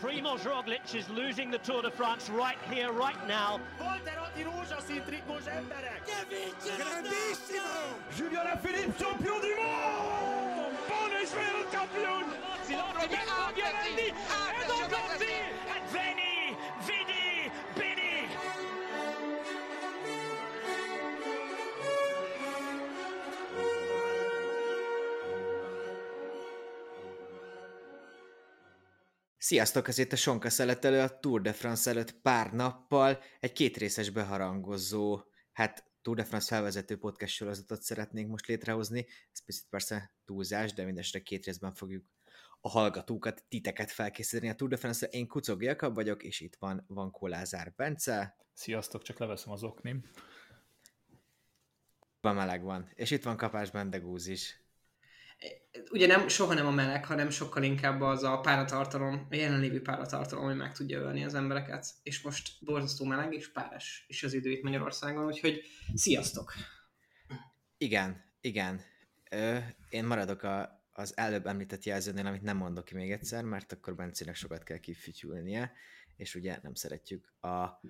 Primoz Roglic is losing the Tour de France right here, right now. Volterati! Grandissimo! Julian Alaphilippe, champion du monde! Bundesweltkampion! Grandi! Sziasztok, ez itt a Sonka szeletelő a Tour de France előtt pár nappal egy kétrészes beharangozó, hát Tour de France felvezető podcast sorozatot szeretnénk most létrehozni. Ez picit persze túlzás, de mindestre két részben fogjuk a hallgatókat, titeket felkészíteni a Tour de France-re. Én Kucog Jakab vagyok, és itt van van Kolázár Bence. Sziasztok, csak leveszem az oknim. Van meleg van. És itt van Kapás Bendegúz is. Ugye nem, soha nem a meleg, hanem sokkal inkább az a páratartalom, a jelenlévő páratartalom, ami meg tudja ölni az embereket. És most borzasztó meleg és páras is az idő itt Magyarországon, úgyhogy sziasztok! Igen, igen. Ö, én maradok a, az előbb említett jelzőnél, amit nem mondok ki még egyszer, mert akkor Bencének sokat kell kifütyülnie, és ugye nem szeretjük a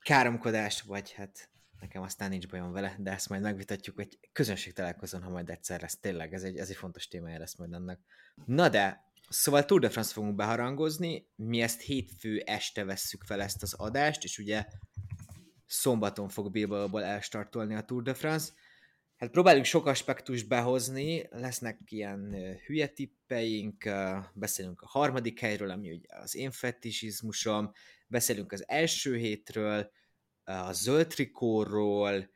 káromkodást, vagy hát nekem aztán nincs bajom vele, de ezt majd megvitatjuk egy közönség találkozón, ha majd egyszer lesz. Tényleg, ez egy, ez egy fontos témája lesz majd ennek. Na de, szóval Tour de France fogunk beharangozni, mi ezt hétfő este vesszük fel ezt az adást, és ugye szombaton fog Bilbaóból elstartolni a Tour de France. Hát próbáljuk sok aspektust behozni, lesznek ilyen hülye tippeink, beszélünk a harmadik helyről, ami ugye az én fetisizmusom, beszélünk az első hétről, a zöld trikóról,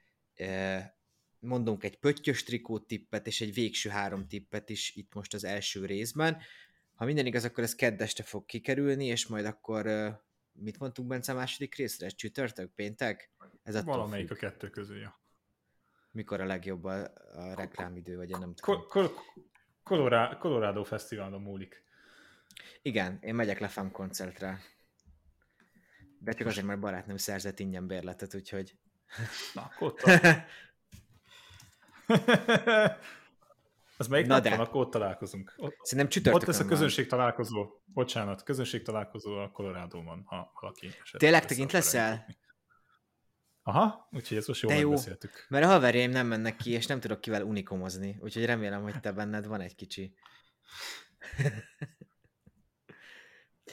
mondunk egy pöttyös trikó tippet, és egy végső három tippet is itt most az első részben. Ha minden igaz, akkor ez keddeste fog kikerülni, és majd akkor mit mondtunk Bence a második részre? Csütörtök, péntek? Ez attól Valamelyik függ. a kettő közül, ja. Mikor a legjobb a, a reklámidő, vagy én nem tudom. Colorado, Fesztiválon múlik. Igen, én megyek le FAM koncertre. De csak azért, mert barátnőm szerzett ingyen bérletet, úgyhogy... Na, ott a- Az melyik Na nap de. van, akkor ott találkozunk. Ott, Szerintem ott csütörtökön lesz a van. közönség találkozó. Bocsánat, közönség találkozó a Colorado-ban, ha valaki Tényleg te össze kint akar leszel? Aha, úgyhogy ezt most jól jó. megbeszéltük. Mert a haverjaim nem mennek ki, és nem tudok kivel unikomozni, úgyhogy remélem, hogy te benned van egy kicsi.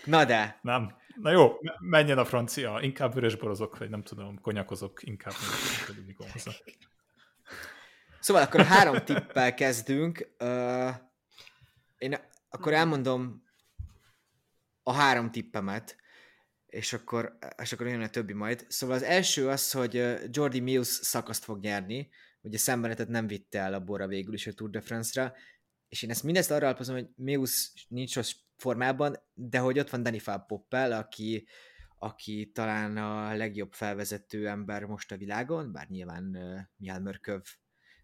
Na de, Nem. Na jó, me- menjen a francia. Inkább vörösborozok, vagy nem tudom, konyakozok, inkább szóval akkor három tippel kezdünk. Én akkor elmondom a három tippemet, és akkor, és akkor jön a többi majd. Szóval az első az, hogy Jordi Mills szakaszt fog nyerni, ugye szembenetet nem vitte el a Bora végül is a Tour de France-ra, és én ezt mindezt arra alapozom, hogy Mills nincs rossz formában, de hogy ott van Danny Poppel, aki, aki talán a legjobb felvezető ember most a világon, bár nyilván uh, Mihály Mörköv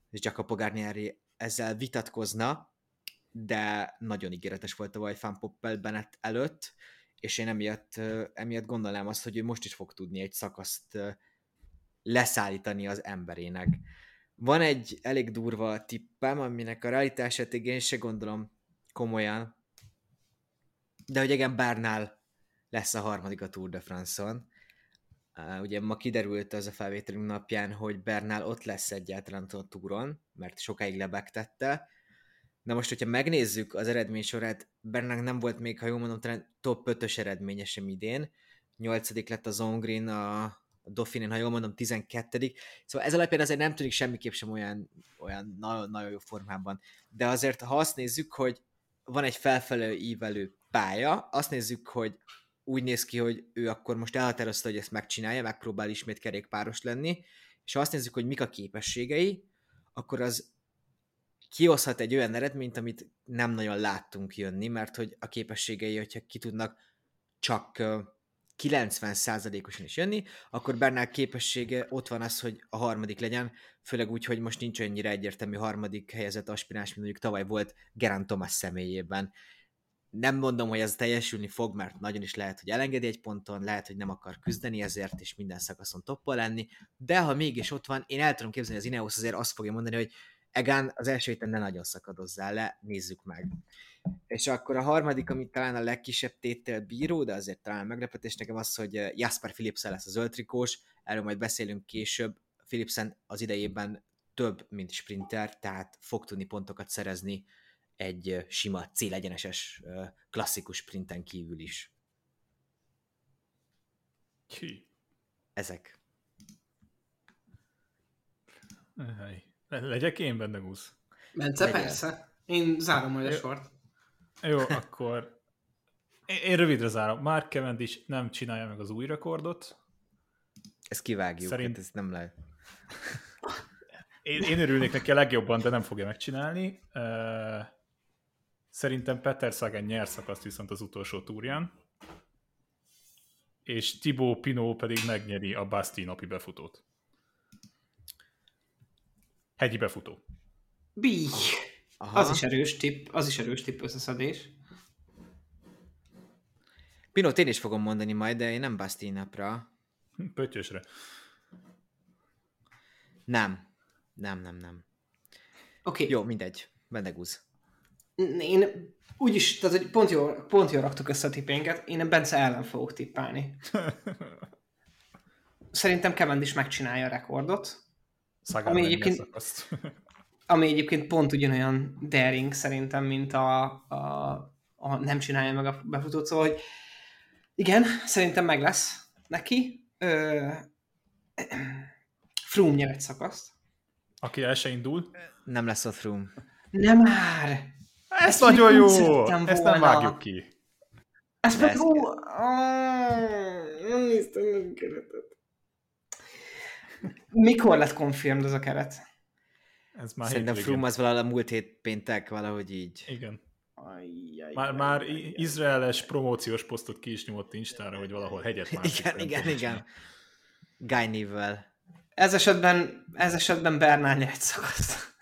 és Jacopo Garnieri ezzel vitatkozna, de nagyon ígéretes volt a Van Poppel Bennett előtt, és én emiatt, uh, emiatt gondolnám azt, hogy ő most is fog tudni egy szakaszt uh, leszállítani az emberének. Van egy elég durva tippem, aminek a realitását én se gondolom komolyan, de hogy igen, Bárnál lesz a harmadik a Tour de France-on. Ugye ma kiderült az a felvételünk napján, hogy Bernál ott lesz egyáltalán a túron, mert sokáig lebegtette. Na most, hogyha megnézzük az eredménysorát, Bernák nem volt még, ha jól mondom, talán top 5-ös eredménye sem idén. Nyolcadik lett a Zongrin, a a Dauphiné, ha jól mondom, 12 Szóval ez alapján azért nem tűnik semmiképp sem olyan, olyan nagyon, nagyon jó formában. De azért, ha azt nézzük, hogy van egy felfelé ívelő pálya, azt nézzük, hogy úgy néz ki, hogy ő akkor most elhatározta, hogy ezt megcsinálja, megpróbál ismét kerékpáros lenni, és ha azt nézzük, hogy mik a képességei, akkor az kihozhat egy olyan eredményt, amit nem nagyon láttunk jönni, mert hogy a képességei, hogyha ki tudnak csak 90%-osan is jönni, akkor Bernál képessége ott van az, hogy a harmadik legyen, főleg úgy, hogy most nincs annyira egyértelmű harmadik helyezett aspiráns, mint mondjuk tavaly volt Gerán Thomas személyében. Nem mondom, hogy ez teljesülni fog, mert nagyon is lehet, hogy elengedi egy ponton, lehet, hogy nem akar küzdeni ezért, és minden szakaszon toppal lenni, de ha mégis ott van, én el tudom képzelni, az Ineos azért azt fogja mondani, hogy Egan az első héten ne nagyon szakadozzál le, nézzük meg. És akkor a harmadik, ami talán a legkisebb tétel bíró, de azért talán meglepetés nekem az, hogy Jasper Philipsen lesz a zöldtrikós, erről majd beszélünk később. Philipsen az idejében több, mint sprinter, tehát fog tudni pontokat szerezni egy sima célegyeneses klasszikus sprinten kívül is. Ki? Ezek. Le- legyek én benne gúz. Bence, Legyen. persze. Én zárom majd a sort. Jó, akkor én, én rövidre zárom. Mark Cavendish nem csinálja meg az új rekordot. Ezt kivágjuk, Szerint- hát ez nem lehet. Én, én örülnék neki a legjobban, de nem fogja megcsinálni. Szerintem Peter Sagan nyer szakaszt viszont az utolsó túrján. És Thibaut Pinot pedig megnyeri a Basti napi befutót. Hegyi befutó. Bí. Aha. Az is erős tipp, az is erős tipp összeszedés. Pinot én is fogom mondani majd, de én nem Basti napra. Hm, Pöttyösre. Nem. Nem, nem, nem. Oké, okay. Jó, mindegy. Bendegúz. én úgyis, tehát hogy pont jól, pont jól raktuk össze a tippénket, én a Bence ellen fogok tippálni. Szerintem Cavendish megcsinálja a rekordot, Sagan Ami egyébként- szakaszt. ami egyébként pont ugyanolyan daring szerintem, mint a, a, a nem csinálja meg a befutót, szóval, hogy igen, szerintem meg lesz neki. Ö, Froome nyer egy szakaszt. Aki el se indul. Nem lesz a Froome. Nem már! Ez Ezt nagyon jó! Ezt nem vágjuk ki. Ez ez- ó, nem néztem meg a keretet. Mikor lett confirmed ez a keret? Ez már Szerintem. Froome az valahogy a múlt hét péntek, valahogy így. Igen. Ajjaj, Már, már i- izraeles promóciós posztot ki is nyomott Instára, hogy valahol hegyet már. Igen, igen, igen. Guy névvel. Ez esetben, ez esetben Bernál nyer egy szakaszt.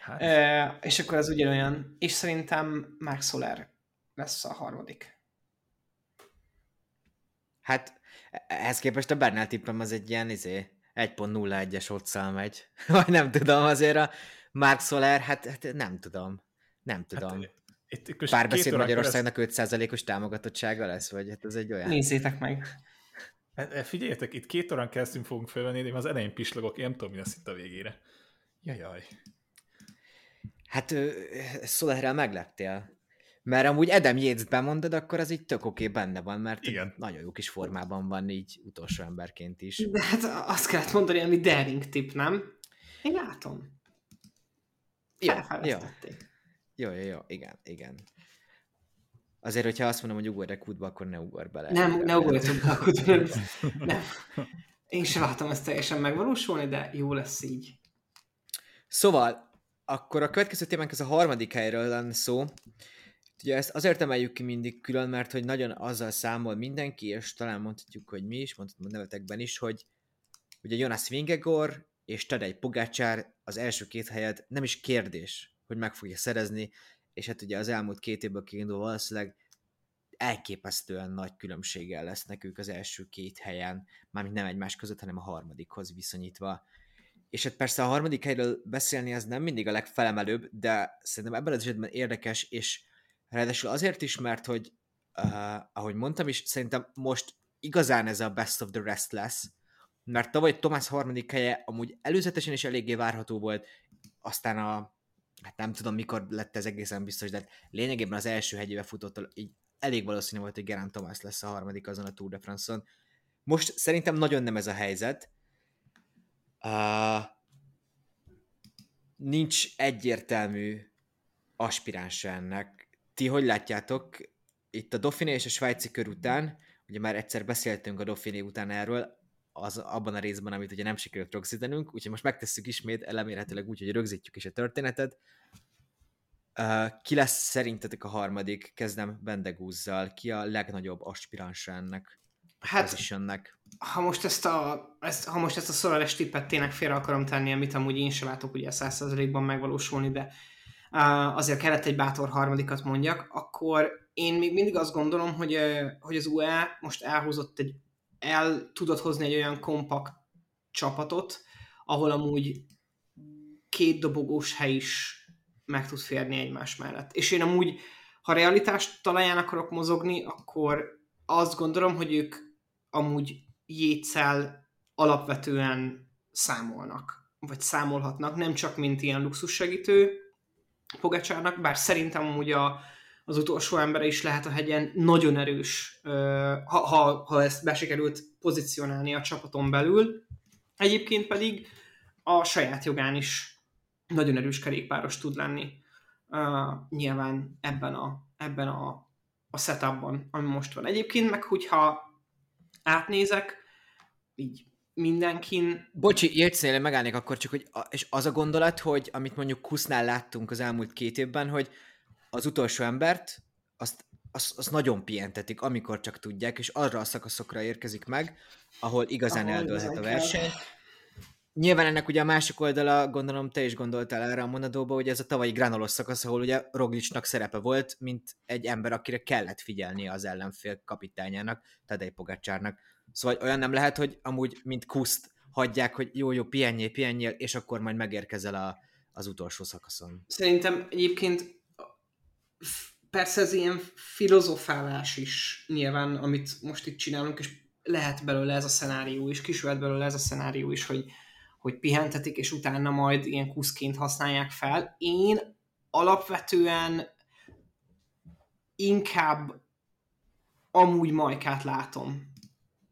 Hát, E, és akkor ez ugyanolyan. És szerintem Mark Soler lesz a harmadik. Hát ehhez képest a Bernál tippem az egy ilyen izé, 1.01-es otszal megy. Vagy nem tudom, azért a Mark Soler, hát, hát nem tudom. Nem tudom. hát, itt, itt Párbeszéd Magyarországnak 5%-os támogatottsága lesz, vagy hát ez egy olyan... Nézzétek meg. Hát, Figyeljetek, itt két órán keresztül fogunk felvenni, de én az elején pislogok, én nem tudom, mi lesz itt a végére. Jajaj. Hát ö, Solerrel megleptél. Mert amúgy Adam Yates bemondod, akkor az így tök oké benne van, mert Igen. nagyon jó kis formában van így utolsó emberként is. De hát azt kellett mondani, ami daring tip, nem? Én látom. Jó, jó, jó, jó, jó, igen, igen. Azért, hogyha azt mondom, hogy ugorj kútba, akkor ne ugor bele. Nem, ne be a kutba. Nem. Én sem látom ezt teljesen megvalósulni, de jó lesz így. Szóval, akkor a következő témánk az a harmadik helyről lenne szó. Ugye ezt azért emeljük ki mindig külön, mert hogy nagyon azzal számol mindenki, és talán mondhatjuk, hogy mi is, mondhatom a nevetekben is, hogy ugye Jonas Vingegor és Tadej Pogácsár az első két helyet nem is kérdés, hogy meg fogja szerezni, és hát ugye az elmúlt két évből kiindul valószínűleg elképesztően nagy különbséggel lesznek ők az első két helyen, mármint nem egymás között, hanem a harmadikhoz viszonyítva. És hát persze a harmadik helyről beszélni az nem mindig a legfelemelőbb, de szerintem ebben az esetben érdekes, és ráadásul azért is, mert hogy uh, ahogy mondtam is, szerintem most igazán ez a best of the rest lesz, mert tavaly Tomás harmadik helye amúgy előzetesen is eléggé várható volt, aztán a, hát nem tudom mikor lett ez egészen biztos, de lényegében az első hegyébe futott, így elég valószínű volt, hogy Gerán Tomás lesz a harmadik azon a Tour de France-on. Most szerintem nagyon nem ez a helyzet. Uh, nincs egyértelmű aspiráns ennek. Ti hogy látjátok? Itt a Dauphiné és a svájci kör után, ugye már egyszer beszéltünk a Dauphiné után erről, az abban a részben, amit ugye nem sikerült rögzítenünk, úgyhogy most megtesszük ismét, elemérhetőleg úgy, hogy rögzítjük is a történetet. Uh, ki lesz szerintetek a harmadik? Kezdem Bendegúzzal. Ki a legnagyobb aspiránsa ennek Hát, positionnek? ha most ezt a, ezt, ha most ezt a szolares tippet tényleg félre akarom tenni, amit amúgy én sem látok ugye 100%-ban megvalósulni, de azért kellett egy bátor harmadikat mondjak, akkor én még mindig azt gondolom, hogy, hogy az UE most elhozott egy, el tudott hozni egy olyan kompakt csapatot, ahol amúgy két dobogós hely is meg tud férni egymás mellett. És én amúgy, ha realitást talaján akarok mozogni, akkor azt gondolom, hogy ők amúgy jétszel alapvetően számolnak, vagy számolhatnak, nem csak mint ilyen luxussegítő Pogacsárnak, bár szerintem amúgy a, az utolsó embere is lehet a hegyen nagyon erős, ha, ha, ha ezt besikerült pozícionálni a csapaton belül. Egyébként pedig a saját jogán is nagyon erős kerékpáros tud lenni. Uh, nyilván ebben a, ebben a, a setupban, ami most van. Egyébként meg, hogyha átnézek, így mindenkin... Bocsi, értszél, megállnék akkor csak, hogy a, és az a gondolat, hogy amit mondjuk Kusznál láttunk az elmúlt két évben, hogy az utolsó embert, azt, azt, azt nagyon pihentetik, amikor csak tudják, és arra a szakaszokra érkezik meg, ahol igazán ahol eldőlhet a verseny. Nyilván ennek ugye a másik oldala, gondolom te is gondoltál erre a monadóba, hogy ez a tavalyi granolos szakasz, ahol ugye Roglicsnak szerepe volt, mint egy ember, akire kellett figyelnie az ellenfél kapitányának, Tadej Pogacsárnak. Szóval olyan nem lehet, hogy amúgy, mint kuszt hagyják, hogy jó, jó, pihenjél, pihenjél, és akkor majd megérkezel a, az utolsó szakaszon. Szerintem egyébként persze ez ilyen filozofálás is nyilván, amit most itt csinálunk, és lehet belőle ez a szenárió is, kisület belőle ez a szenárió is, hogy, hogy pihentetik, és utána majd ilyen kuszként használják fel. Én alapvetően inkább amúgy majkát látom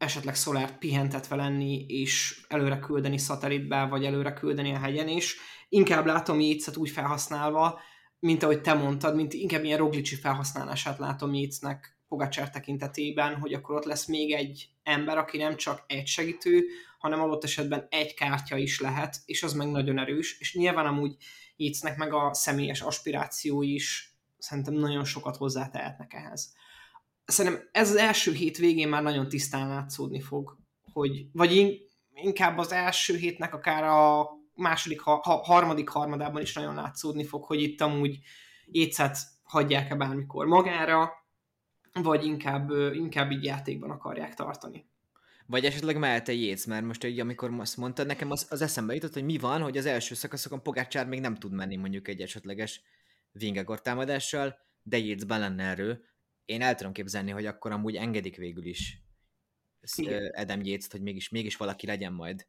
esetleg szolárt pihentetve lenni, és előre küldeni szatellitbe, vagy előre küldeni a hegyen is. Inkább látom Jécet úgy felhasználva, mint ahogy te mondtad, mint inkább ilyen roglicsi felhasználását látom Jécnek Pogacsár tekintetében, hogy akkor ott lesz még egy ember, aki nem csak egy segítő, hanem adott esetben egy kártya is lehet, és az meg nagyon erős, és nyilván amúgy Jécnek meg a személyes aspirációi is szerintem nagyon sokat hozzátehetnek ehhez szerintem ez az első hét végén már nagyon tisztán látszódni fog, hogy, vagy inkább az első hétnek akár a második, ha, harmadik harmadában is nagyon látszódni fog, hogy itt amúgy étszet hagyják-e bármikor magára, vagy inkább, inkább így játékban akarják tartani. Vagy esetleg mehet-e Jéz, mert most így, amikor azt mondtad, nekem az, az eszembe jutott, hogy mi van, hogy az első szakaszokon Pogácsár még nem tud menni mondjuk egy esetleges Vingegor támadással, de Jézben lenne erő, én el tudom képzelni, hogy akkor amúgy engedik végül is Edem yates hogy mégis, mégis valaki legyen majd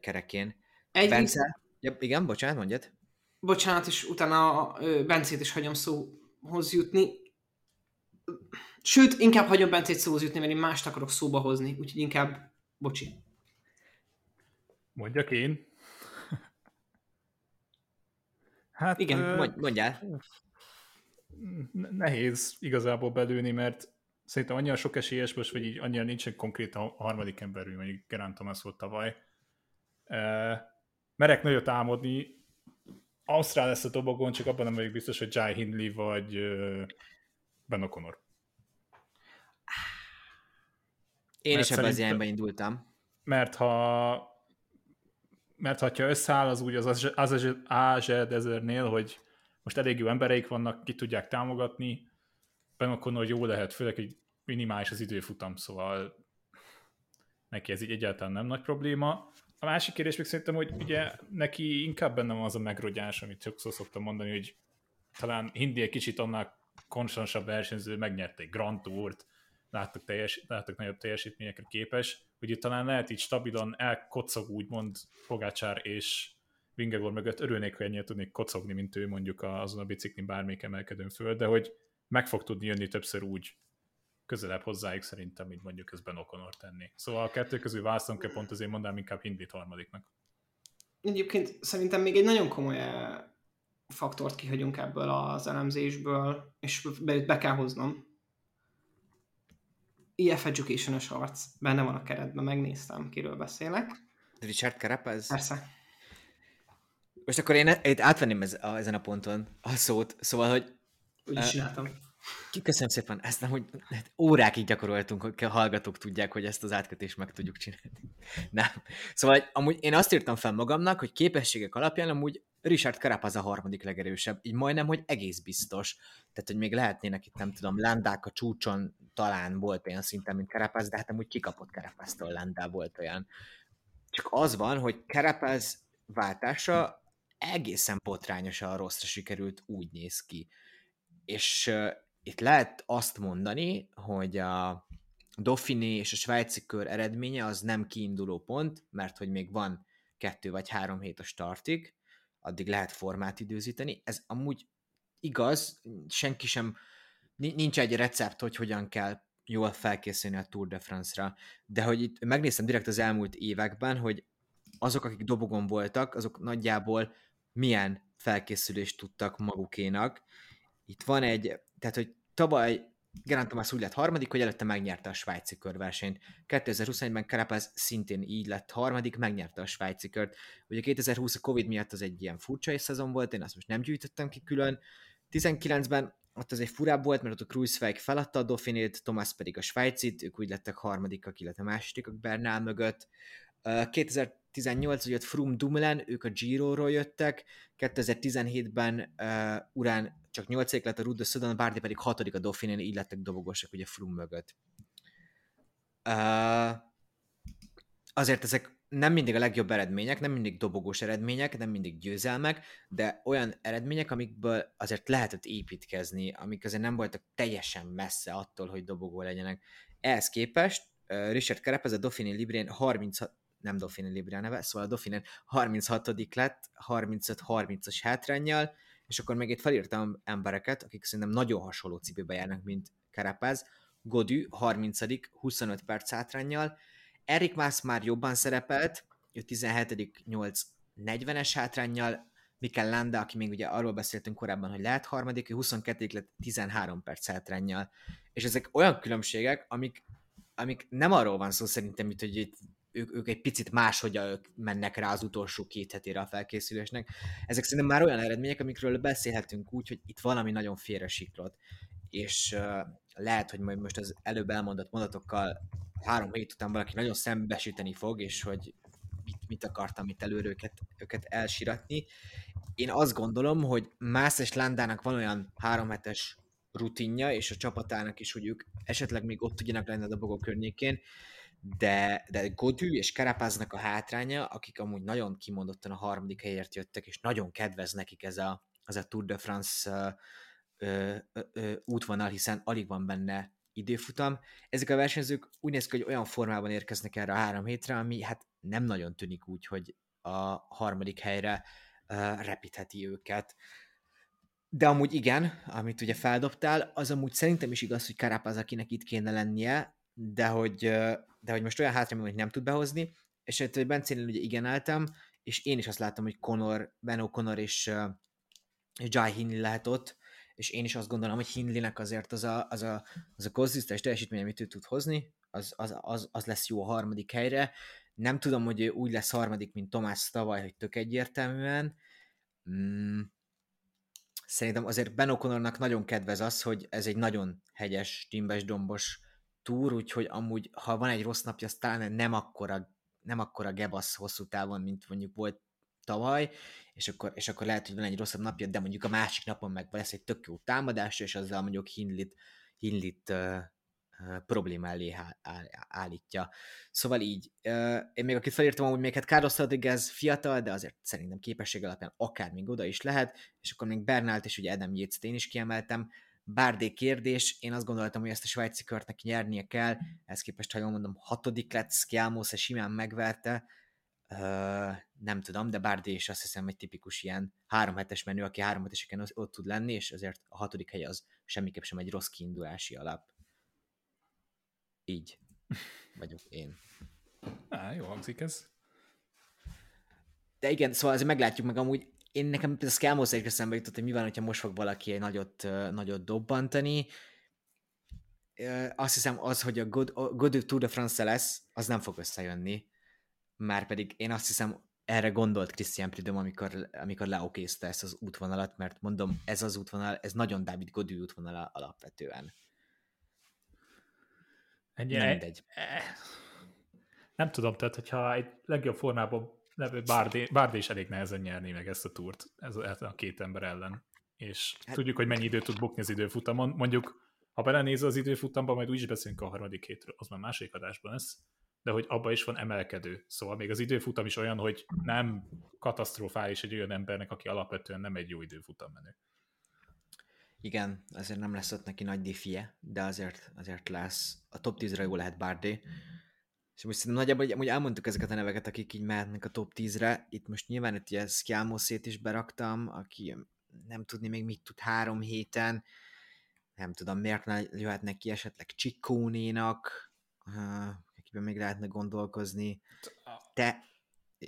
kerekén. Egy Bence, ja, igen, bocsánat, mondjad. Bocsánat, és utána a Bencét is hagyom szóhoz jutni. Sőt, inkább hagyom Bencét szóhoz jutni, mert én mást akarok szóba hozni, úgyhogy inkább, bocsi. Mondjak én? Hát, Igen, ö... mondjál nehéz igazából belőni, mert szerintem annyira sok esélyes most, vagy így annyira nincsen konkrét a harmadik emberű, mondjuk Gerán Thomas volt tavaly. merek nagyot álmodni, Ausztrál lesz a dobogon, csak abban nem vagyok biztos, hogy Jai Hindley vagy Ben O'Connor. Én mert is ebben az irányba indultam. Mert ha mert ha összeáll az úgy az AZ Dezernél, hogy most elég jó embereik vannak, ki tudják támogatni, Ben hogy jó lehet, főleg, hogy minimális az időfutam, szóval neki ez így egyáltalán nem nagy probléma. A másik kérdés még szerintem, hogy ugye neki inkább benne van az a megrogyás, amit sokszor szoktam mondani, hogy talán Hindi egy kicsit annál konstansabb versenyző, megnyerte egy Grand Tour-t, láttak, teljes, láttak nagyobb teljesítményekre képes, hogy itt talán lehet így stabilan elkocog úgymond Pogácsár és Vingegor mögött örülnék, hogy ennyire tudnék kocogni, mint ő mondjuk azon a biciklin bármelyik emelkedőn föl, de hogy meg fog tudni jönni többször úgy közelebb hozzájuk szerintem, mint mondjuk közben Okonor tenni. Szóval a kettő közül választom kell pont azért mondanám inkább Hindit harmadiknak. Egyébként szerintem még egy nagyon komoly eh, faktort kihagyunk ebből az elemzésből, és be, be kell hoznom. EF Education-ös arc, benne van a keretben, megnéztem, kiről beszélek. Richard Carapaz? Persze. Most akkor én itt átvenném ez, a, ezen a ponton a szót, szóval, hogy... Úgy is csináltam. Köszönöm szépen, ezt nem, hogy hát órákig gyakoroltunk, hogy a hallgatók tudják, hogy ezt az átkötést meg tudjuk csinálni. Nem. Szóval amúgy én azt írtam fel magamnak, hogy képességek alapján amúgy Richard Carapaz a harmadik legerősebb, így majdnem, hogy egész biztos. Tehát, hogy még lehetnének itt, nem tudom, Landák a csúcson talán volt olyan szinten, mint Carapaz, de hát amúgy kikapott Carapaztól Landá volt olyan Csak az van, hogy Carapaz váltása egészen botrányosan rosszra sikerült, úgy néz ki. És uh, itt lehet azt mondani, hogy a Dauphiné és a svájci kör eredménye az nem kiinduló pont, mert hogy még van kettő vagy három hét a startig, addig lehet formát időzíteni. Ez amúgy igaz, senki sem, nincs egy recept, hogy hogyan kell jól felkészülni a Tour de France-ra, de hogy itt megnéztem direkt az elmúlt években, hogy azok, akik dobogon voltak, azok nagyjából milyen felkészülést tudtak magukénak. Itt van egy, tehát hogy tavaly Gerán Tomás úgy lett harmadik, hogy előtte megnyerte a svájci körversenyt. 2021-ben Carapaz szintén így lett harmadik, megnyerte a svájci kört. Ugye 2020 a Covid miatt az egy ilyen furcsa szezon volt, én azt most nem gyűjtöttem ki külön. 19-ben ott az egy furább volt, mert ott a Kreuzweig feladta a Dauphinét, Thomas pedig a svájcit, ők úgy lettek harmadikak, illetve másodikak Bernál mögött. 2000 18 jött Frum Dumoulin, ők a Giro-ról jöttek, 2017-ben uh, urán csak 8 lett a Rude Sudden, Bardi pedig 6 a Dauphinén, így lettek dobogosak ugye Frum mögött. Uh, azért ezek nem mindig a legjobb eredmények, nem mindig dobogós eredmények, nem mindig győzelmek, de olyan eredmények, amikből azért lehetett építkezni, amik azért nem voltak teljesen messze attól, hogy dobogó legyenek. Ehhez képest Richard Kerepez a Dauphiné Librén 36 nem Dauphiné Librén neve, szóval a Dauphiné 36 lett, 35-30-as hátrányjal, és akkor még itt felírtam embereket, akik szerintem nagyon hasonló cipőbe járnak, mint Carapaz, Godű 30 25 perc hátrányjal, Erik Mász már jobban szerepelt, ő 17 8 40-es hátrányjal, Mikel Landa, aki még ugye arról beszéltünk korábban, hogy lehet harmadik, ő 22 lett 13 perc hátrányjal. És ezek olyan különbségek, amik, amik nem arról van szó szerintem, mint hogy itt ők, ők egy picit máshogy ők mennek rá az utolsó két hetére a felkészülésnek. Ezek szerintem már olyan eredmények, amikről beszélhetünk úgy, hogy itt valami nagyon félre siklott. És uh, lehet, hogy majd most az előbb elmondott mondatokkal három hét után valaki nagyon szembesíteni fog, és hogy mit, mit akartam itt előre őket, őket elsiratni. Én azt gondolom, hogy Mász és Landának van olyan három hetes rutinja, és a csapatának is, hogy ők esetleg még ott tudjanak lenni a dobogó környékén, de, de Godű és Karapáznak a hátránya, akik amúgy nagyon kimondottan a harmadik helyért jöttek, és nagyon kedvez nekik ez a, az a Tour de France ö, ö, ö, útvonal, hiszen alig van benne időfutam. Ezek a versenyzők úgy néz ki, hogy olyan formában érkeznek erre a három hétre, ami hát nem nagyon tűnik úgy, hogy a harmadik helyre uh, repítheti őket. De amúgy igen, amit ugye feldobtál, az amúgy szerintem is igaz, hogy Karapaz, akinek itt kéne lennie, de hogy, de hogy most olyan hátra, hogy nem tud behozni, és hogy Bencénél ugye igen álltam, és én is azt láttam, hogy Conor, Ben O'Connor és, és Jai Hinley lehet ott, és én is azt gondolom, hogy Hindlinek azért az a, az a, az a konzisztens teljesítmény, amit ő tud hozni, az, az, az, az lesz jó a harmadik helyre. Nem tudom, hogy ő úgy lesz harmadik, mint Tomás tavaly, hogy tök egyértelműen. Mm, szerintem azért Ben O'Connornak nagyon kedvez az, hogy ez egy nagyon hegyes, timbes, dombos túr, úgyhogy amúgy, ha van egy rossz napja, az talán nem akkora, nem akkora gebasz hosszú távon, mint mondjuk volt tavaly, és akkor, és akkor lehet, hogy van egy rosszabb napja, de mondjuk a másik napon meg lesz egy tök jó támadás, és azzal mondjuk Hinlit, Hinlit uh, uh, probléma elé állítja. Szóval így, én még akit felírtam, hogy még hát Carlos Rodriguez fiatal, de azért szerintem képesség alapján akár még oda is lehet, és akkor még Bernált és ugye Adam yates én is kiemeltem, Bárdé kérdés, én azt gondoltam, hogy ezt a svájci kört neki nyernie kell, ezt képest, ha jól mondom, hatodik lett, Skjelmose simán megverte, Uh, nem tudom, de Bárdi is azt hiszem egy tipikus ilyen három hetes menő, aki három heteseken ott tud lenni, és azért a hatodik hely az semmiképp sem egy rossz kiindulási alap. Így vagyok én. Á, jó hangzik ez. De igen, szóval azért meglátjuk meg amúgy, én nekem a Skelmos egy eszembe jutott, hogy mi van, hogyha most fog valaki egy nagyot, nagyot dobbantani. Azt hiszem az, hogy a Good, a Good Tour de France lesz, az nem fog összejönni már pedig én azt hiszem, erre gondolt Christian Prudhomme, amikor, amikor leokézte ezt az útvonalat, mert mondom, ez az útvonal, ez nagyon David Godű útvonala alapvetően. Egy, nem mindegy. E, nem tudom, tehát hogyha egy legjobb formában levő Bárdé, Bárdé is elég nehezen nyerni meg ezt a túrt, ez a, a két ember ellen. És hát, tudjuk, hogy mennyi időt tud bukni az időfutamon. Mondjuk, ha belenéz az időfutamba, majd úgyis beszélünk a harmadik hétről, az már másik adásban lesz de hogy abban is van emelkedő. Szóval még az időfutam is olyan, hogy nem katasztrofális egy olyan embernek, aki alapvetően nem egy jó időfutam menő. Igen, azért nem lesz ott neki nagy diffie, de azért, azért lesz. A top 10-re jó lehet Bardé. És most szerintem nagyjából amúgy elmondtuk ezeket a neveket, akik így mehetnek a top 10-re. Itt most nyilván itt ilyen Szkiámoszét is beraktam, aki nem tudni még mit tud három héten. Nem tudom, miért ne jöhet neki esetleg Csikónénak, akiben még lehetne gondolkozni. Te,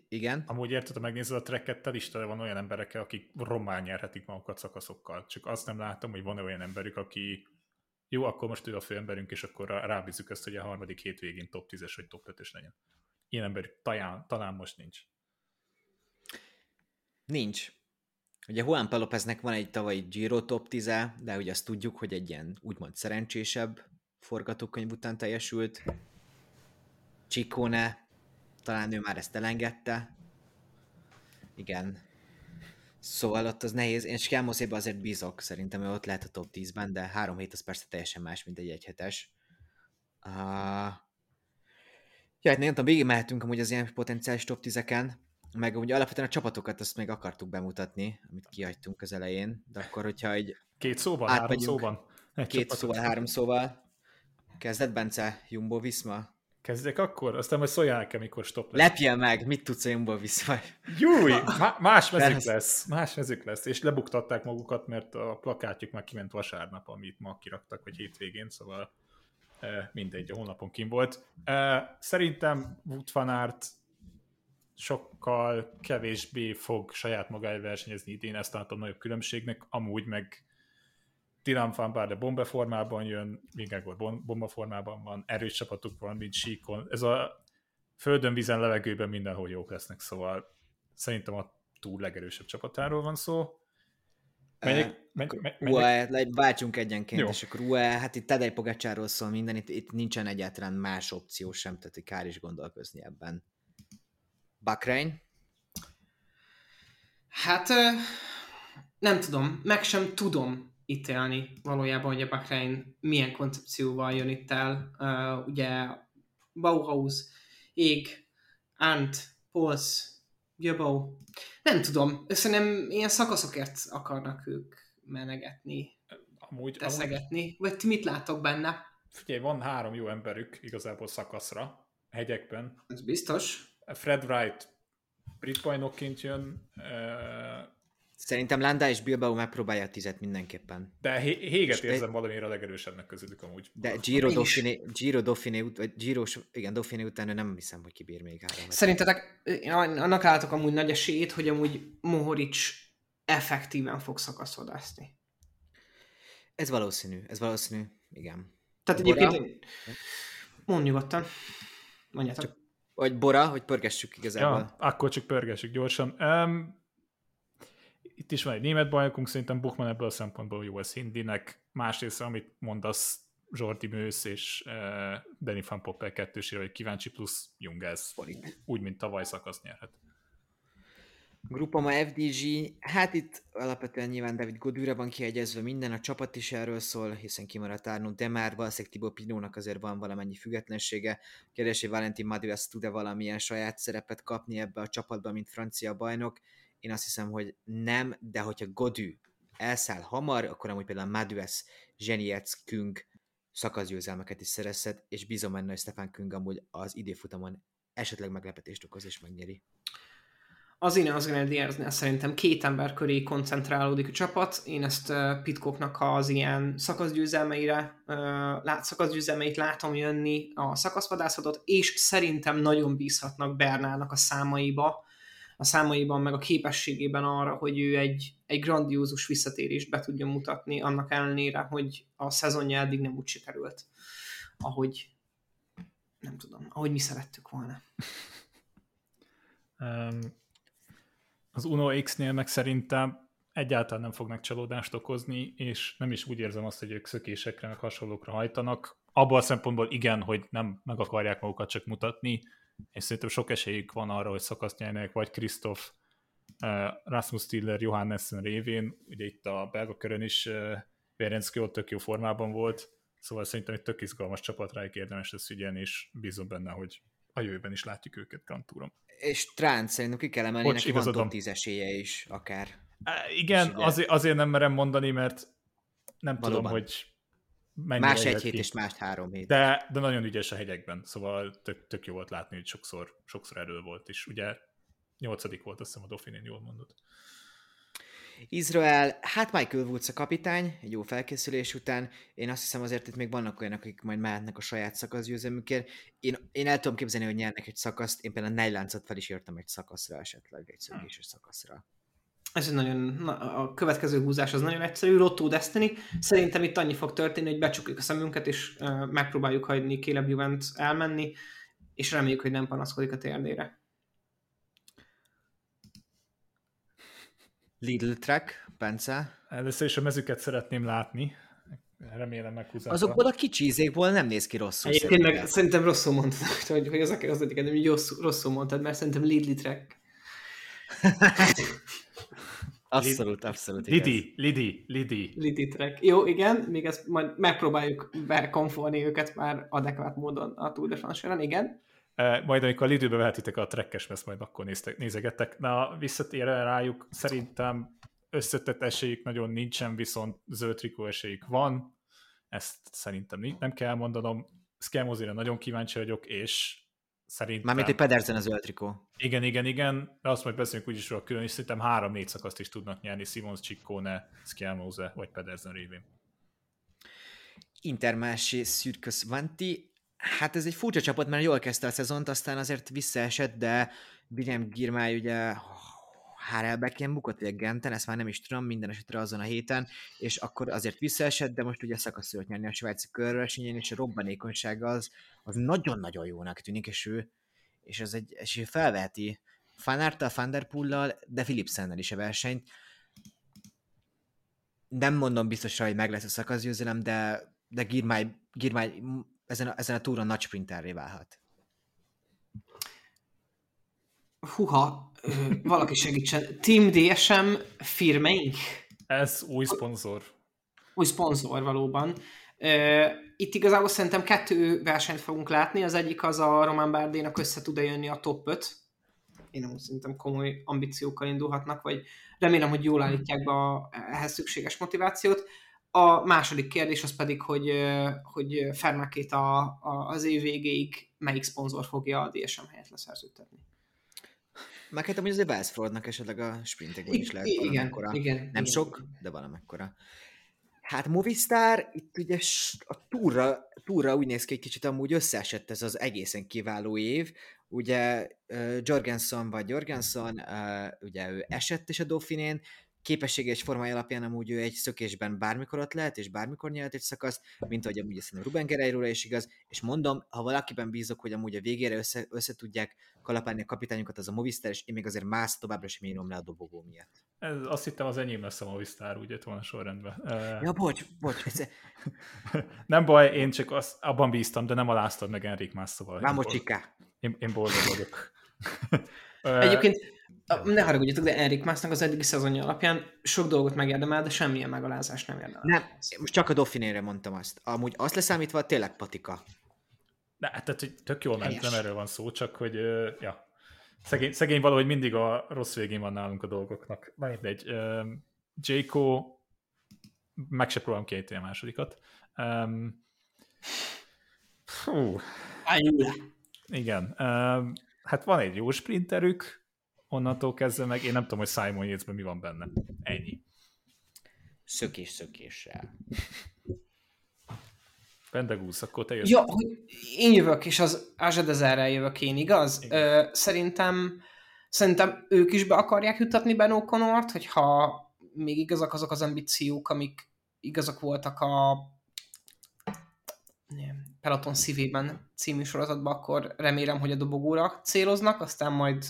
igen? Amúgy érted, ha megnézed a tracket, tel van olyan emberekkel, akik román nyerhetik magukat szakaszokkal. Csak azt nem látom, hogy van-e olyan emberük, aki jó, akkor most ő a főemberünk, és akkor rábízzuk ezt, hogy a harmadik hétvégén top 10-es vagy top 5-ös legyen. Ilyen ember talán, talán most nincs. Nincs. Ugye Juan Pelopeznek van egy tavalyi Giro top 10 de ugye azt tudjuk, hogy egy ilyen úgymond szerencsésebb forgatókönyv után teljesült. Csikone, talán ő már ezt elengedte. Igen. Szóval ott az nehéz. Én Skelmoszébe azért bízok, szerintem ő ott lehet a top 10-ben, de három hét az persze teljesen más, mint egy egyhetes. Uh... Ja, hát nem tudom, végig mehetünk amúgy az ilyen potenciális top 10-eken, meg ugye alapvetően a csapatokat azt még akartuk bemutatni, amit kihagytunk az elején, de akkor, hogyha egy... Két szóval, három szóval? Egy két csapatot. szóval, három szóval. Kezdett Bence, Jumbo Visma? Kezdek akkor? Aztán majd szóljál nekem, mikor stop lesz. Lepjél meg, mit tudsz a Visma? Júj, más mezők lesz, más mezők lesz, és lebuktatták magukat, mert a plakátjuk már kiment vasárnap, amit ma kiraktak, vagy hétvégén, szóval eh, mindegy, a hónapon kim volt. Eh, szerintem Wout van Aert sokkal kevésbé fog saját magáért versenyezni idén, ezt látom nagyobb különbségnek, amúgy meg Dylan van Barle bomba formában jön, Vingegaard bomba formában van, erős csapatuk van, mint síkon. Ez a földön, vízen, levegőben mindenhol jók lesznek, szóval szerintem a túl legerősebb csapatáról van szó. Menjek, menjek, menjek. UAE, váltsunk egyenként, Jó. és akkor UAE, hát itt Tadej Pogácsáról szól minden, itt, itt nincsen egyáltalán más opció sem, tehát kár is gondolkozni ebben. Bahrain? Hát nem tudom, meg sem tudom ítélni valójában, hogy a Bahrain milyen koncepcióval jön itt el. Uh, ugye Bauhaus, Ég, Ant, Pols, Jöbau. Nem tudom, szerintem ilyen szakaszokért akarnak ők menegetni, amúgy, teszegetni. Amúgy... Vagy ti mit látok benne? Figyelj, van három jó emberük igazából szakaszra, hegyekben. Ez biztos. Fred Wright brit bajnokként jön. Szerintem Landa és Bilbao megpróbálja a tizet mindenképpen. De Héget érzem valamire a legerősebbnek közülük amúgy. De Giro Dauphiné, Giro Dauphiné, vagy Giro, igen, Dauphiné után nem hiszem, hogy kibír még három. Szerintetek annak látok amúgy nagy esélyt, hogy amúgy Mohoric effektíven fog szakaszodászni. Ez valószínű, ez valószínű, igen. Tehát Bora? egyébként mond nyugodtan. Mondjátok. Csak vagy Bora, hogy pörgessük igazából. Ja, akkor csak pörgessük gyorsan. Um, itt is van egy német bajnokunk, szerintem Buchmann ebből a szempontból jó az Hindinek. Másrészt, amit mondasz, Zsordi Mősz és uh, Danny Van Poppel kettősére, hogy kíváncsi plusz Jungels, úgy, mint tavaly szakasz nyerhet. Grupama FDG, hát itt alapvetően nyilván David Godúra van kiegyezve minden, a csapat is erről szól, hiszen kimaradt Arno, de már valószínűleg Tibor Pinónak azért van valamennyi függetlensége. Kérdés, hogy Valentin Madulas tud-e valamilyen saját szerepet kapni ebbe a csapatba, mint francia bajnok. Én azt hiszem, hogy nem, de hogyha Godú elszáll hamar, akkor amúgy például Madulas, Zseniec, Küng szakaszgyőzelmeket is szerezhet, és bízom benne, hogy Stefan Küng amúgy az időfutamon esetleg meglepetést okoz és megnyeri az én az Grenadiersnél szerintem két ember köré koncentrálódik a csapat. Én ezt uh, Pitkoknak az ilyen szakaszgyőzelmeire, uh, lát, szakaszgyőzelmeit látom jönni a szakaszvadászatot, és szerintem nagyon bízhatnak Bernának a számaiba, a számaiban, meg a képességében arra, hogy ő egy, egy grandiózus visszatérést be tudja mutatni, annak ellenére, hogy a szezonja eddig nem úgy sikerült, ahogy nem tudom, ahogy mi szerettük volna. Az Uno X-nél meg szerintem egyáltalán nem fognak csalódást okozni, és nem is úgy érzem azt, hogy ők szökésekre, meg hasonlókra hajtanak. Abban a szempontból igen, hogy nem meg akarják magukat csak mutatni, és szerintem sok esélyük van arra, hogy szakaszt nyernek, vagy Kristoff, uh, Rasmus Tiller, Johannessen révén, ugye itt a belga körön is uh, Vérenszki ott tök jó formában volt, szóval szerintem egy tök izgalmas csapat rájuk érdemes lesz ügyelni, és bízom benne, hogy a jövőben is látjuk őket Grand Touron. És Tránc szerintem ki kell emelni, Bocs, neki van igazad top van. 10 esélye is, akár. Á, Igen, ugye- azért, azért nem merem mondani, mert nem Valóban. tudom, hogy Más egy hét ki. és más három hét. De, de nagyon ügyes a hegyekben, szóval tök, tök jó volt látni, hogy sokszor, sokszor erről volt, és ugye nyolcadik volt, azt hiszem a Dauphiné, jól mondod. Izrael, hát Michael Woods a kapitány, egy jó felkészülés után. Én azt hiszem azért itt még vannak olyanok, akik majd mehetnek a saját szakaszgyőzelmükért. Én, én el tudom képzelni, hogy nyernek egy szakaszt. Én például a Nejláncot fel is írtam egy szakaszra esetleg, egy szögéses szakaszra. Ez egy nagyon, na, a következő húzás az nagyon egyszerű, Lotto Destiny. Szerintem itt annyi fog történni, hogy becsukjuk a szemünket, és uh, megpróbáljuk hagyni Caleb Juvent elmenni, és reméljük, hogy nem panaszkodik a térdére. Lidl Track, Bence. Először is a mezüket szeretném látni, remélem meghúzás. Azokból a kicsi izékból nem néz ki rosszul. Egyébként meg szerintem. szerintem rosszul mondtad, hogy, hogy az, az egyik, hogy rosszul, rosszul mondtad, mert szerintem Lidl Track. Abszolút, abszolút. igaz. Lidi, Lidi, Lidi. Lidl Track. Jó, igen, még ezt majd megpróbáljuk bekonfolni őket már adekvát módon a Tour de France során, igen. Eh, Majd amikor Lidőbe vehetitek a trekkes meszt, majd akkor néztek, nézegettek. Na, visszatérve rájuk, szerintem összetett esélyük nagyon nincsen, viszont zöld trikó esélyük van. Ezt szerintem nem kell mondanom. Skemozira nagyon kíváncsi vagyok, és szerintem... Mármint egy Pedersen az zöld trikó. Igen, igen, igen, de azt majd beszélünk úgyis róla külön, és szerintem három-négy szakaszt is tudnak nyerni Simons, Ciccone, Schiamose vagy Pedersen révén. Intermarché Szürkös Vanti. Hát ez egy furcsa csapat, mert jól kezdte a szezont, aztán azért visszaesett, de William Girmály ugye Harelbecken bukott, ugye Genten, ezt már nem is tudom, minden esetre azon a héten, és akkor azért visszaesett, de most ugye szakasz tudott nyerni a svájci körversenyen, és a robbanékonysága az, az nagyon-nagyon jónak tűnik, és ő, és ez egy, és ő felveheti Fanártal, Van de Philipsennel is a versenyt. Nem mondom biztosra, hogy meg lesz a szakaszgyőzelem, de, de Girmály, Girmály ezen a, ezen a túron nagy sprinterré válhat. Huha, valaki segítsen. Team DSM firmeink? Ez új szponzor. új szponzor valóban. Itt igazából szerintem kettő versenyt fogunk látni, az egyik az a Roman Bardénak össze tud jönni a top 5. Én nem szerintem komoly ambíciókkal indulhatnak, vagy remélem, hogy jól állítják be a ehhez szükséges motivációt. A második kérdés az pedig, hogy, hogy Fermákét a, a, az év végéig melyik szponzor fogja a DSM helyet leszerződtetni. Meg hát amúgy azért Wellsfordnak esetleg a sprintekben is lehet igen, valamekkora. igen, Nem igen. sok, de valamekkora. Hát Movistar, itt ugye a túra, túra úgy néz ki, hogy kicsit amúgy összeesett ez az egészen kiváló év. Ugye uh, Jorgensen vagy Jorgensen, uh, ugye ő esett is a Dauphinén, képessége és formája alapján amúgy ő egy szökésben bármikor ott lehet, és bármikor nyert egy szakaszt, mint ahogy amúgy ezt Ruben guerreiro is igaz, és mondom, ha valakiben bízok, hogy amúgy a végére össze, össze tudják kalapálni a kapitányokat, az a Movistar, és én még azért más továbbra sem írom le a dobogó miatt. Ez, azt hittem az enyém lesz a Movistar, úgy jött volna sorrendben. Ja, bocs, bocs, ez, nem baj, én csak az, abban bíztam, de nem aláztad meg Enrik más szóval. Vamos, Én. Én, én boldog vagyok. Egyébként, a- ne haragudjatok, de Enrik Másznak az eddigi szezonja alapján sok dolgot megérdemel, de semmilyen megalázást nem érdemel. Nem, most csak a Dauphinére mondtam azt. Amúgy azt leszámítva tényleg patika. Ne, tehát hogy tök jól ment, nem erről van szó, csak hogy, ja, szegény, szegény valahogy mindig a rossz végén van nálunk a dolgoknak. Na mindegy. ö, Jayco, meg se próbálom kiejteni a másodikat. Um, le! igen. Um, hát van egy jó sprinterük, onnantól kezdve meg én nem tudom, hogy Simon Yates-ben mi van benne. Ennyi. Szökés-szökéssel. Pendegúsz, akkor te jössz. Ja, hogy én jövök, és az Azsadezerrel jövök én, igaz? Igen. Ö, szerintem, szerintem ők is be akarják jutatni Ben O'Connort, hogyha még igazak azok az ambíciók, amik igazak voltak a nem, Peloton szívében című sorozatban, akkor remélem, hogy a dobogóra céloznak, aztán majd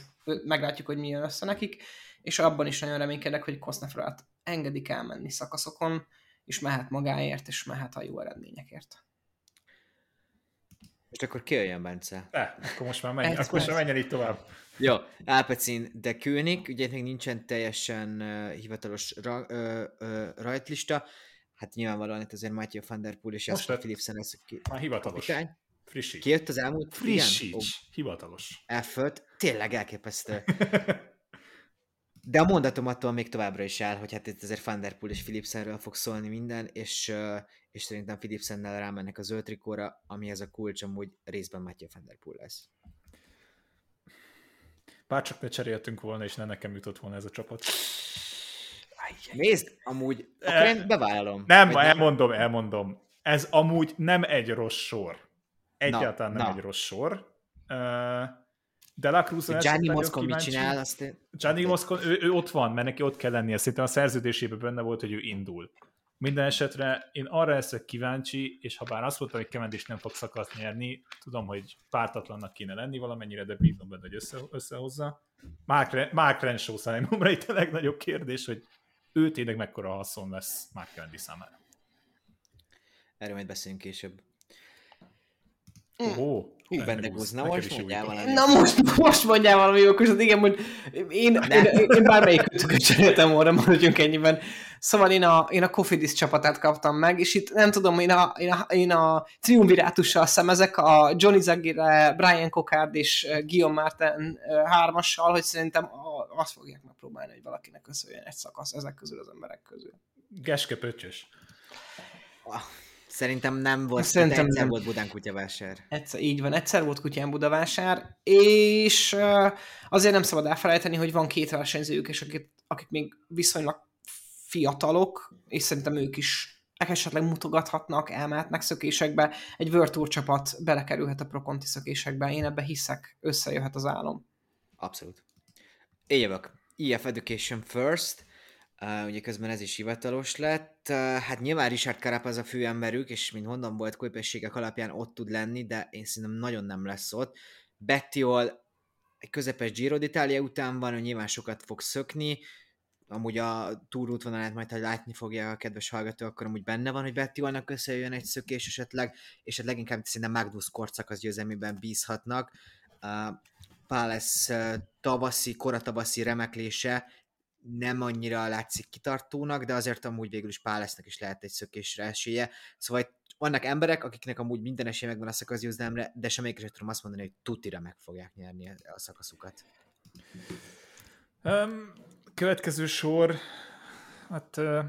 meglátjuk, hogy mi jön össze nekik, és abban is nagyon reménykedek, hogy Kosznefrát engedik elmenni szakaszokon, és mehet magáért, és mehet a jó eredményekért. Most akkor ki jöjjön, Bence? Ne, akkor most már menj, Egy akkor most már perc. menjen itt tovább. Jó, Alpecin de König, ugye még nincsen teljesen uh, hivatalos ra, uh, uh, rajtlista, hát nyilvánvalóan itt azért Matthew van der Poel és Jasper. Philipsen lesz a ki- Már hivatalos. kapitány. Frissíts. Kijött az elmúlt... Frissíts. Hivatalos. Elföld. Tényleg elképesztő. De a mondatom attól még továbbra is áll, hogy hát itt azért Vanderpool és Philipsenről fog szólni minden, és, és szerintem Philipsennel rámennek a zöld trikóra, ami ez a kulcs, amúgy részben Matthew Vanderpool lesz. Bár csak ne cseréltünk volna, és ne nekem jutott volna ez a csapat. Nézd, amúgy, akkor én bevállalom. Nem, elmondom, elmondom. Ez amúgy nem egy rossz sor. Egyáltalán Na, nem na. egy rossz sor. De La Cruz Gianni Moscon mit csinál, azt én... Gianni Moscon, ő, ő, ott van, mert neki ott kell lennie. Szerintem a szerződésében benne volt, hogy ő indul. Minden esetre én arra leszek kíváncsi, és ha bár azt mondtam, hogy Cavendish nem fog szakaszt nyerni, tudom, hogy pártatlannak kéne lenni valamennyire, de bízom benne, hogy össze, összehozza. Mark, Mark Renshaw számomra itt a legnagyobb kérdés, hogy ő tényleg mekkora haszon lesz Mark Cavendish számára. Erről majd beszélünk később. Oh, Hú, Bendegúz, na most mondjál valamit. Na most, most mondjál valami jókosat, igen, hogy én, én, én, én bármelyik ötököt cseréltem volna, maradjunk ennyiben. Szóval én a, én a Cofidis csapatát kaptam meg, és itt nem tudom, én a, én a, én a triumvirátussal szemezek, a Johnny Zagire, Brian Cockard és Guillaume Martin hármassal, hogy szerintem azt fogják megpróbálni, hogy valakinek köszönjön egy szakasz ezek közül az emberek közül. Geske pöttyös. Ah, Szerintem nem volt, Szerintem egyszer nem. volt Budán kutyavásár. Egyszer, így van, egyszer volt kutyán Budavásár, és uh, azért nem szabad elfelejteni, hogy van két versenyzőjük, és akik, akik még viszonylag fiatalok, és szerintem ők is esetleg mutogathatnak, elmehetnek szökésekbe. Egy World Tour csapat belekerülhet a Proconti szökésekbe, én ebbe hiszek, összejöhet az álom. Abszolút. Én jövök. EF Education First. Uh, ugye közben ez is hivatalos lett. Uh, hát nyilván Richard Carapaz a főemberük, és mint mondom, volt képességek alapján ott tud lenni, de én szerintem nagyon nem lesz ott. Bettiol egy közepes Giro d'Italia után van, ő nyilván sokat fog szökni, amúgy a túr útvonalát majd, ha látni fogja a kedves hallgató, akkor amúgy benne van, hogy Bettiolnak összejön egy szökés esetleg, és hát leginkább szerintem Magnus Korcak az győzelmében bízhatnak. Uh, uh, tavaszi, koratavaszi remeklése nem annyira látszik kitartónak, de azért amúgy végül is Pálesznek is lehet egy szökésre esélye. Szóval vannak emberek, akiknek amúgy minden esélye megvan a szakaszgyőzelemre, de semmelyikre sem tudom azt mondani, hogy tutira meg fogják nyerni a- szakaszukat. Um, következő sor, hát uh,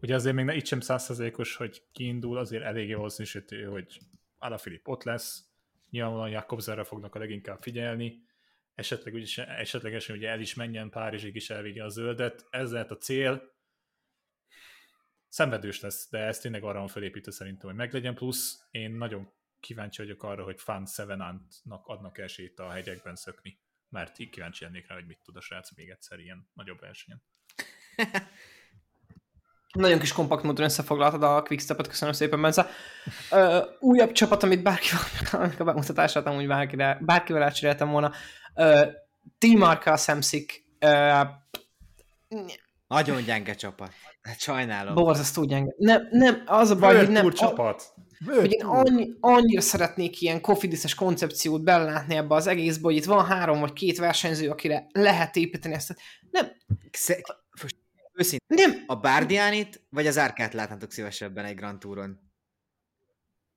ugye azért még ne, itt sem százszerzékos, hogy kiindul, azért eléggé valószínűsítő, hogy Alaphilipp ott lesz, nyilvánvalóan Jakobserre fognak a leginkább figyelni, esetleg úgyis, esetlegesen ugye el is menjen Párizsig is elvigye a zöldet, ez lehet a cél, szenvedős lesz, de ez tényleg arra van felépítve szerintem, hogy meglegyen, plusz én nagyon kíváncsi vagyok arra, hogy Fan Sevenant-nak adnak esélyt a hegyekben szökni, mert így kíváncsi lennék rá, hogy mit tud a srác még egyszer ilyen nagyobb versenyen. Nagyon kis kompakt módon összefoglaltad a Quickstep-et, köszönöm szépen, Bence. Ö, újabb csapat, amit bárkivel a bemutatását amúgy bárkire, bárkivel elcseréltem volna. T-Marka Szemszik. Ö, Nagyon gyenge csapat. Hát sajnálom. borzasztó gyenge. Nem, nem, az a baj, hogy nem, csapat! hogy én annyi, annyira szeretnék ilyen kofidiszes koncepciót belelátni ebbe az egészbe, hogy itt van három vagy két versenyző, akire lehet építeni ezt. Nem, Sze- őszintén, nem, a Bárdiánit vagy az Árkát látnátok szívesebben egy Grand Touron?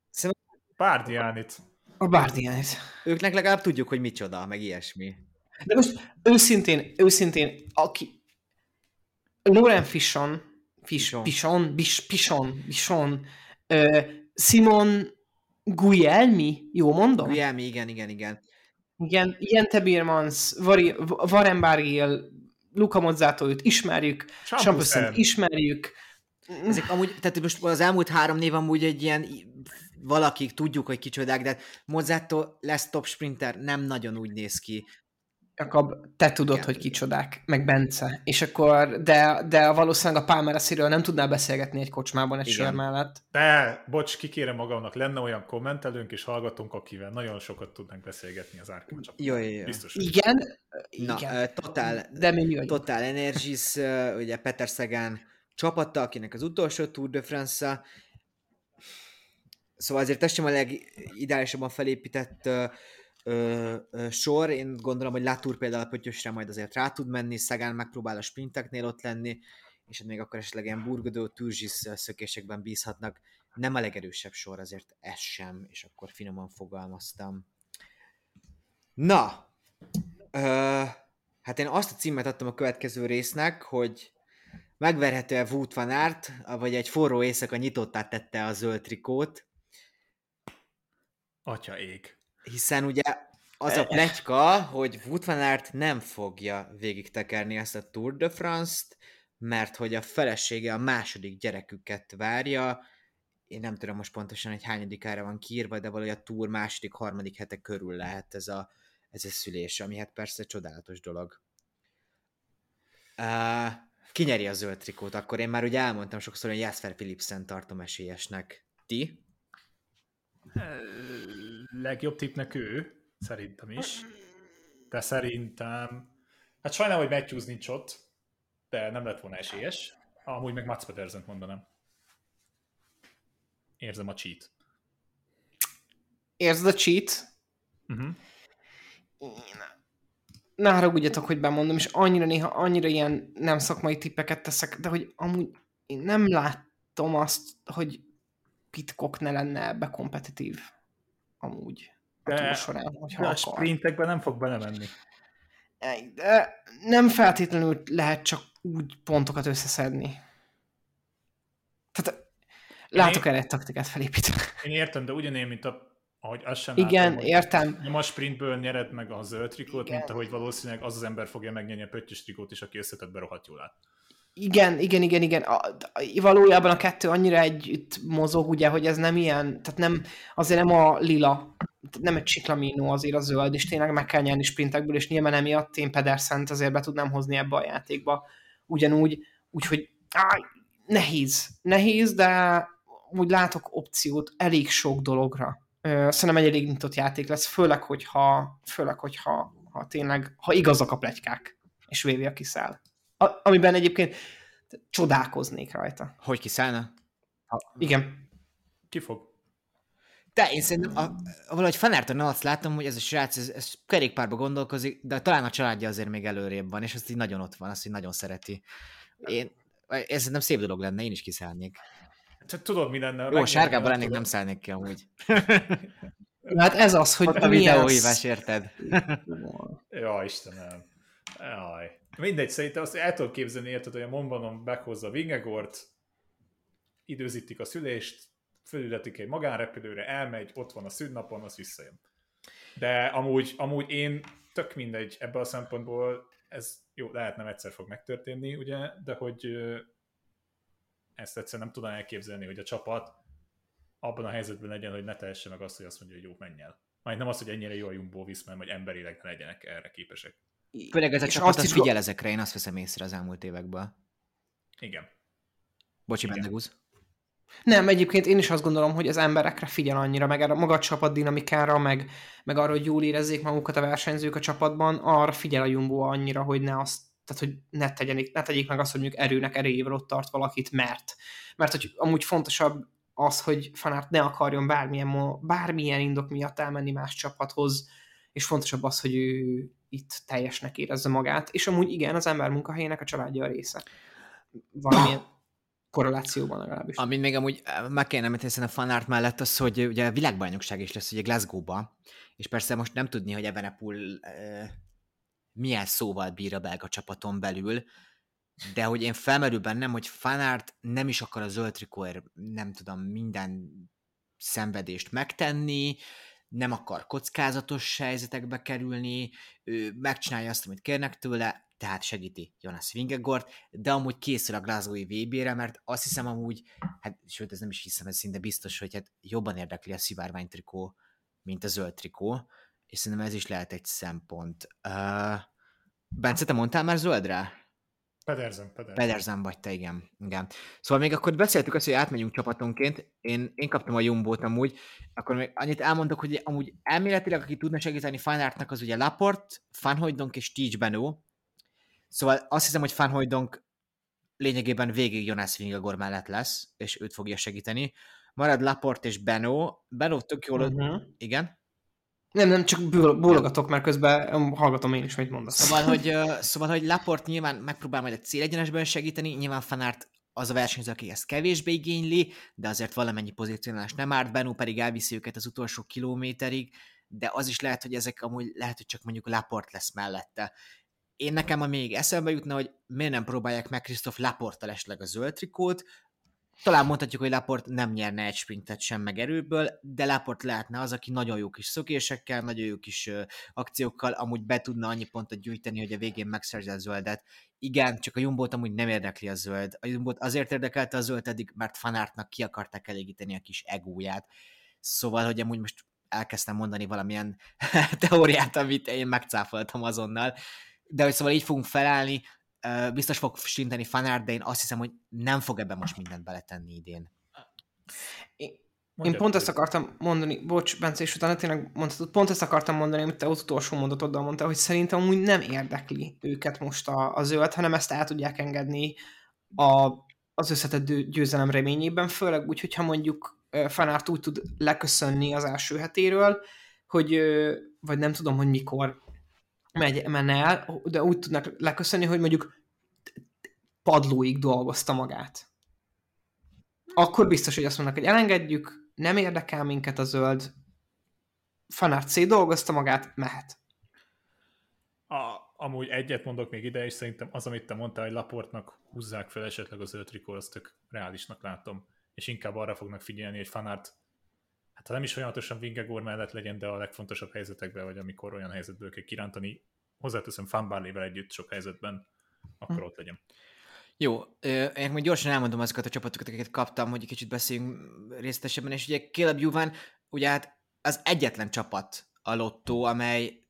Szerintem Párdiánit. A Bárdiánit. őknek legalább tudjuk, hogy micsoda, meg ilyesmi. De most őszintén, őszintén, aki Loren Fishon, Fish, Pichon. Pishon, Bis, Pishon, Pishon, ö, Simon Guglielmi, jó mondom? Guillermi, igen, igen, igen. Igen, Jente Birmans, Warren Bargiel, Luca Mozzato, őt ismerjük. Champusen ismerjük, Ezek amúgy, tehát most az elmúlt három név amúgy egy ilyen valakik tudjuk, hogy kicsodák, de Mozzato lesz top sprinter, nem nagyon úgy néz ki. Jakab, te tudod, Igen, hogy igen. kicsodák, meg Bence, és akkor, de, de valószínűleg a Palmeresiről nem tudnál beszélgetni egy kocsmában egy sör mellett. De, bocs, kikérem magamnak, lenne olyan kommentelőnk és hallgatónk, akivel nagyon sokat tudnánk beszélgetni az Árkán csapatban. Jó, jó, jó. Biztos. Igen, Na, igen. Total, De mi? Total Energies, ugye Peter Sagan csapata, akinek az utolsó Tour de France-a. Szóval azért ez sem a legideálisabban felépített uh, ö, ö, sor. Én gondolom, hogy Latour például a Pöttyösre majd azért rá tud menni, Sagan megpróbál a sprinteknél ott lenni, és hát még akkor esetleg ilyen burgodó, turzsis szökésekben bízhatnak nem a legerősebb sor, azért ez sem, és akkor finoman fogalmaztam. Na, ö, hát én azt a címet adtam a következő résznek, hogy megverhető-e Wout van Aert, vagy egy forró éjszaka nyitottá tette a zöld trikót, Atya ég. hiszen ugye az a pletyka, hogy Wout van Aert nem fogja végig tekerni ezt a Tour de France-t, mert hogy a felesége a második gyereküket várja, én nem tudom most pontosan, hogy hányadikára van kiírva, de valahogy a Tour második, harmadik hete körül lehet ez a, ez a szülés, ami hát persze csodálatos dolog. Uh, ki nyeri a zöld trikót? Akkor én már ugye elmondtam sokszor, hogy Jasper Philipsen tartom esélyesnek. Ti? Legjobb tippnek ő, szerintem is. De szerintem... Hát sajnálom, hogy Matthews nincs ott, de nem lett volna esélyes. Amúgy meg Mats Pedersent mondanám. Érzem a cheat. Érzed a cheat? Uh-huh. Ne haragudjatok, hogy bemondom, és annyira néha annyira ilyen nem szakmai tippeket teszek, de hogy amúgy én nem látom azt, hogy Pitcock ne lenne ebbe kompetitív. Amúgy. A túl során, hogyha De a akar. sprintekben nem fog belemenni. De nem feltétlenül lehet csak úgy pontokat összeszedni. Tehát látok erre egy taktikát felépítve. Én értem, de ugyanilyen, mint a, ahogy azt sem Igen, látom, értem. nem a sprintből nyered meg a zöld trikót, Igen. mint ahogy valószínűleg az az ember fogja megnyerni a pöttyös trikót is, aki összetettbe rohadt jól át. Igen, igen, igen, igen. A, valójában a kettő annyira együtt mozog, ugye, hogy ez nem ilyen, tehát nem, azért nem a lila, nem egy csiklamino azért a zöld, és tényleg meg kell nyerni sprintekből, és nyilván emiatt én Pedersent azért be tudnám hozni ebbe a játékba. Ugyanúgy, úgyhogy áj, nehéz, nehéz, de úgy látok opciót elég sok dologra. Szerintem egy elég nyitott játék lesz, főleg, hogyha, főleg, hogyha ha tényleg, ha igazak a plegykák, és vévi a kiszáll. A, amiben egyébként csodálkoznék rajta. Hogy kiszállna? Igen. Ki fog? De én szerintem a, valahogy Fanárton azt látom, hogy ez a srác, ez, ez kerékpárba gondolkozik, de talán a családja azért még előrébb van, és azt így nagyon ott van, azt így nagyon szereti. Én, ez szerintem szép dolog lenne, én is kiszállnék. Csak tudod, mi lenne? Jó, sárgában lennék, nem szállnék ki amúgy. Hát ez az, hogy a videóhívás, érted? Ja, Istenem. Jaj. Mindegy, szerintem azt el tudod képzelni, érted, hogy a Monbanon meghozza Vingegort, időzítik a szülést, fölületik egy magánrepülőre, elmegy, ott van a szünnapon, az visszajön. De amúgy, amúgy én tök mindegy ebből a szempontból, ez jó, lehet nem egyszer fog megtörténni, ugye, de hogy ezt egyszerűen nem tudom elképzelni, hogy a csapat abban a helyzetben legyen, hogy ne tehesse meg azt, hogy azt mondja, hogy jó, menj el. Majd nem az, hogy ennyire jó a Jumbo Viszmen, vagy emberileg ne legyenek erre képesek. Főleg ez a csapat, azt az is figyel ezekre, én azt veszem észre az elmúlt években. Igen. Bocsi. Bendegúz. Nem, egyébként én is azt gondolom, hogy az emberekre figyel annyira, meg a maga a csapat dinamikára, meg, meg arra, hogy jól érezzék magukat a versenyzők a csapatban, arra figyel a Jumbo annyira, hogy ne azt, tehát hogy ne, tegyenik, ne tegyék meg azt, hogy mondjuk erőnek erejével ott tart valakit, mert. Mert hogy amúgy fontosabb az, hogy Fanart ne akarjon bármilyen, bármilyen indok miatt elmenni más csapathoz, és fontosabb az, hogy ő itt teljesnek érezze magát, és amúgy igen, az ember munkahelyének a családja a része. Valamilyen korrelációban legalábbis. Amit még amúgy eh, meg kéne említeni a fanart mellett az, hogy ugye a világbajnokság is lesz ugye Glasgow-ba, és persze most nem tudni, hogy Ebenepul uh, milyen szóval bír a belga csapaton belül, de hogy én felmerül bennem, hogy Fanart nem is akar a zöld trikóért, nem tudom, minden szenvedést megtenni, nem akar kockázatos helyzetekbe kerülni, ő megcsinálja azt, amit kérnek tőle, tehát segíti Jonas Vingegort, de amúgy készül a Glasgow-i VB-re, mert azt hiszem amúgy, hát sőt, ez nem is hiszem, ez szinte biztos, hogy hát jobban érdekli a szivárvány trikó, mint a zöld trikó, és szerintem ez is lehet egy szempont. Uh, Bence, te mondtál már zöldre? Pedersen, Pedersen. Pedersen vagy te, igen. igen. Szóval még akkor beszéltük azt, hogy átmegyünk csapatonként. Én, én kaptam a Jumbót amúgy. Akkor még annyit elmondok, hogy amúgy elméletileg, aki tudna segíteni Fanartnak, az ugye Laport, Fanhojdonk és Teach Benó. Szóval azt hiszem, hogy Fanhojdonk lényegében végig Jonas Vingagor mellett lesz, és őt fogja segíteni. Marad Laport és Benó. Benó tök jól... Uh-huh. Igen? Nem, nem, csak ból- bólogatok, mert közben um, hallgatom én is, mit mondasz. Szóval, hogy, szóval, hogy Laport nyilván megpróbál majd a célegyenesben segíteni, nyilván Fanart az a versenyző, aki ezt kevésbé igényli, de azért valamennyi pozícionálás nem árt, Benú pedig elviszi őket az utolsó kilométerig, de az is lehet, hogy ezek amúgy lehet, hogy csak mondjuk Laport lesz mellette. Én nekem a még eszembe jutna, hogy miért nem próbálják meg Krisztof Laporttal esetleg a zöld trikót, talán mondhatjuk, hogy Laport nem nyerne egy sprintet sem meg erőből, de Laport lehetne az, aki nagyon jó kis szökésekkel, nagyon jó kis ö, akciókkal amúgy be tudna annyi pontot gyűjteni, hogy a végén megszerzi a zöldet. Igen, csak a Jumbót amúgy nem érdekli a zöld. A Jumbót azért érdekelte a zöld eddig, mert fanártnak ki akarták elégíteni a kis egóját. Szóval, hogy amúgy most elkezdtem mondani valamilyen teóriát, amit én megcáfoltam azonnal, de hogy szóval így fogunk felállni, biztos fog sinteni fanár, de én azt hiszem, hogy nem fog ebben most mindent beletenni idén. Én, én pont ezt akartam mondani, bocs, Bence, és utána tényleg mondhatod, pont ezt akartam mondani, amit te az utolsó mondatoddal mondta, hogy szerintem úgy nem érdekli őket most a, a zöld, hanem ezt el tudják engedni a, az összetett győzelem reményében, főleg úgy, hogyha mondjuk Fanárt úgy tud leköszönni az első hetéről, hogy, vagy nem tudom, hogy mikor megy, menne el, de úgy tudnak leköszönni, hogy mondjuk padlóig dolgozta magát. Akkor biztos, hogy azt mondnak, hogy elengedjük, nem érdekel minket a zöld, Fanart C dolgozta magát, mehet. A, amúgy egyet mondok még ide, és szerintem az, amit te mondtál, hogy Laportnak húzzák fel esetleg az zöld trikó, azt tök reálisnak látom, és inkább arra fognak figyelni, hogy Fanart hát ha nem is folyamatosan Vingegor mellett legyen, de a legfontosabb helyzetekben, vagy amikor olyan helyzetből kell kirántani, hozzáteszem Fanbarlével együtt sok helyzetben, akkor hm. ott legyen. Jó, én még gyorsan elmondom azokat a csapatokat, akiket kaptam, hogy egy kicsit beszéljünk részletesebben, és ugye Caleb Juvan, ugye hát az egyetlen csapat a lottó, amely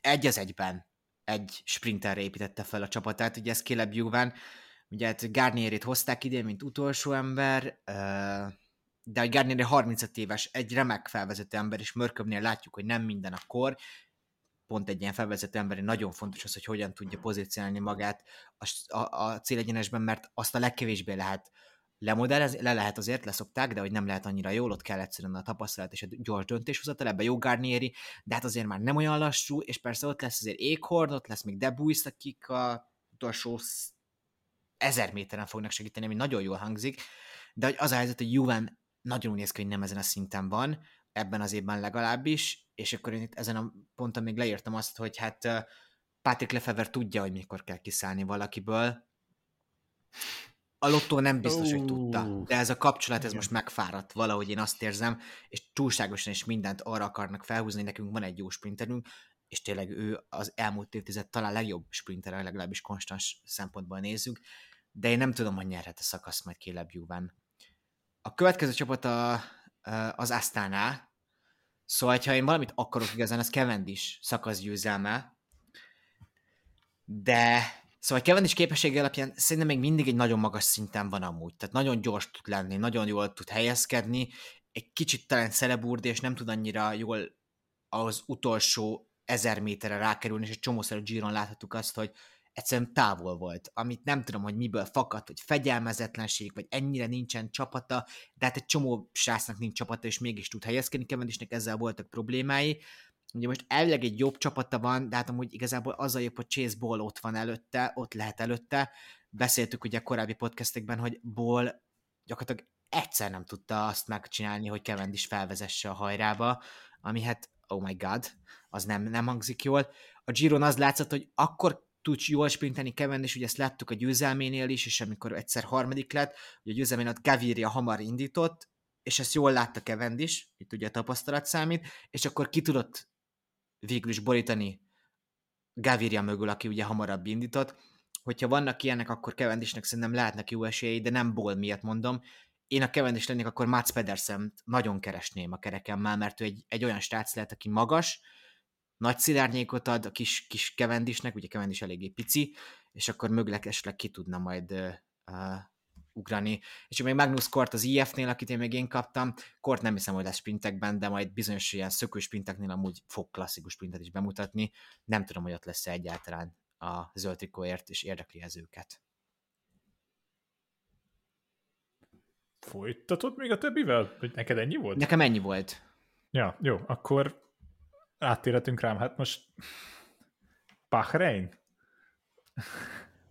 egy az egyben egy sprinterre építette fel a csapatát, ugye ez Caleb Juvan, ugye hát Garnierit hozták ide, mint utolsó ember, de a Garnier 35 éves, egy remek felvezető ember, és Mörköbnél látjuk, hogy nem minden a kor, pont egy ilyen felvezető emberi nagyon fontos az, hogy hogyan tudja pozícionálni magát a, a, a célegyenesben, mert azt a legkevésbé lehet lemodellezni, le lehet azért, leszokták, de hogy nem lehet annyira jól, ott kell egyszerűen a tapasztalat és a gyors döntéshozatal, ebbe jó Garnieri, de hát azért már nem olyan lassú, és persze ott lesz azért Ékhorn, ott lesz még Debuis, akik a utolsó ezer méteren fognak segíteni, ami nagyon jól hangzik, de hogy az a helyzet, hogy Juven nagyon úgy néz ki, hogy nem ezen a szinten van, ebben az évben legalábbis, és akkor én itt ezen a ponton még leírtam azt, hogy hát Patrick Lefever tudja, hogy mikor kell kiszállni valakiből. A lottó nem biztos, hogy tudta, de ez a kapcsolat, ez most megfáradt valahogy, én azt érzem, és túlságosan is mindent arra akarnak felhúzni, nekünk van egy jó sprinterünk, és tényleg ő az elmúlt évtized talán legjobb sprinter, legalábbis konstans szempontból nézzük, de én nem tudom, hogy nyerhet a szakasz majd Caleb Juven. A következő csapat a, az Astana, Szóval, ha én valamit akarok igazán, az Cavendish szakaszgyőzelme, de Szóval Cavendish képessége alapján szerintem még mindig egy nagyon magas szinten van amúgy. Tehát nagyon gyors tud lenni, nagyon jól tud helyezkedni, egy kicsit talán szeleburd, és nem tud annyira jól az utolsó ezer méterre rákerülni, és egy csomószor a Giron láthatjuk azt, hogy egyszerűen távol volt, amit nem tudom, hogy miből fakadt, hogy fegyelmezetlenség, vagy ennyire nincsen csapata, de hát egy csomó srácnak nincs csapata, és mégis tud helyezkedni, Cavendishnek ezzel voltak problémái. Ugye most elvileg egy jobb csapata van, de hát amúgy igazából az a jobb, hogy Chase Ball ott van előtte, ott lehet előtte. Beszéltük ugye a korábbi podcastekben, hogy Ball gyakorlatilag egyszer nem tudta azt megcsinálni, hogy Cavendish felvezesse a hajrába, ami hát, oh my god, az nem, nem hangzik jól. A Giron az látszott, hogy akkor tud jól sprinteni Kevin, és ugye ezt láttuk a győzelménél is, és amikor egyszer harmadik lett, hogy a győzelménél ott Gaviria hamar indított, és ezt jól látta Kevin is, itt ugye a tapasztalat számít, és akkor ki tudott végül is borítani Gaviria mögül, aki ugye hamarabb indított. Hogyha vannak ilyenek, akkor Cavendishnek szerintem lehetnek jó esélyei, de nem ból miatt mondom. Én a Cavendish lennék, akkor Mats pedersen nagyon keresném a kerekemmel, mert ő egy, egy olyan stác lehet, aki magas, nagy szilárnyékot ad a kis, kis kevendisnek, ugye kevendis eléggé pici, és akkor mögleg esetleg ki tudna majd uh, ugrani. És még Magnus Kort az IF-nél, akit én még én kaptam, Kort nem hiszem, hogy lesz sprintekben, de majd bizonyos ilyen szökős sprinteknél amúgy fog klasszikus sprintet is bemutatni. Nem tudom, hogy ott lesz egyáltalán a zöld trikóért, és érdekli ez őket. Folytatod még a többivel? Hogy neked ennyi volt? Nekem ennyi volt. Ja, jó, akkor áttérhetünk rám. Hát most Bahrein?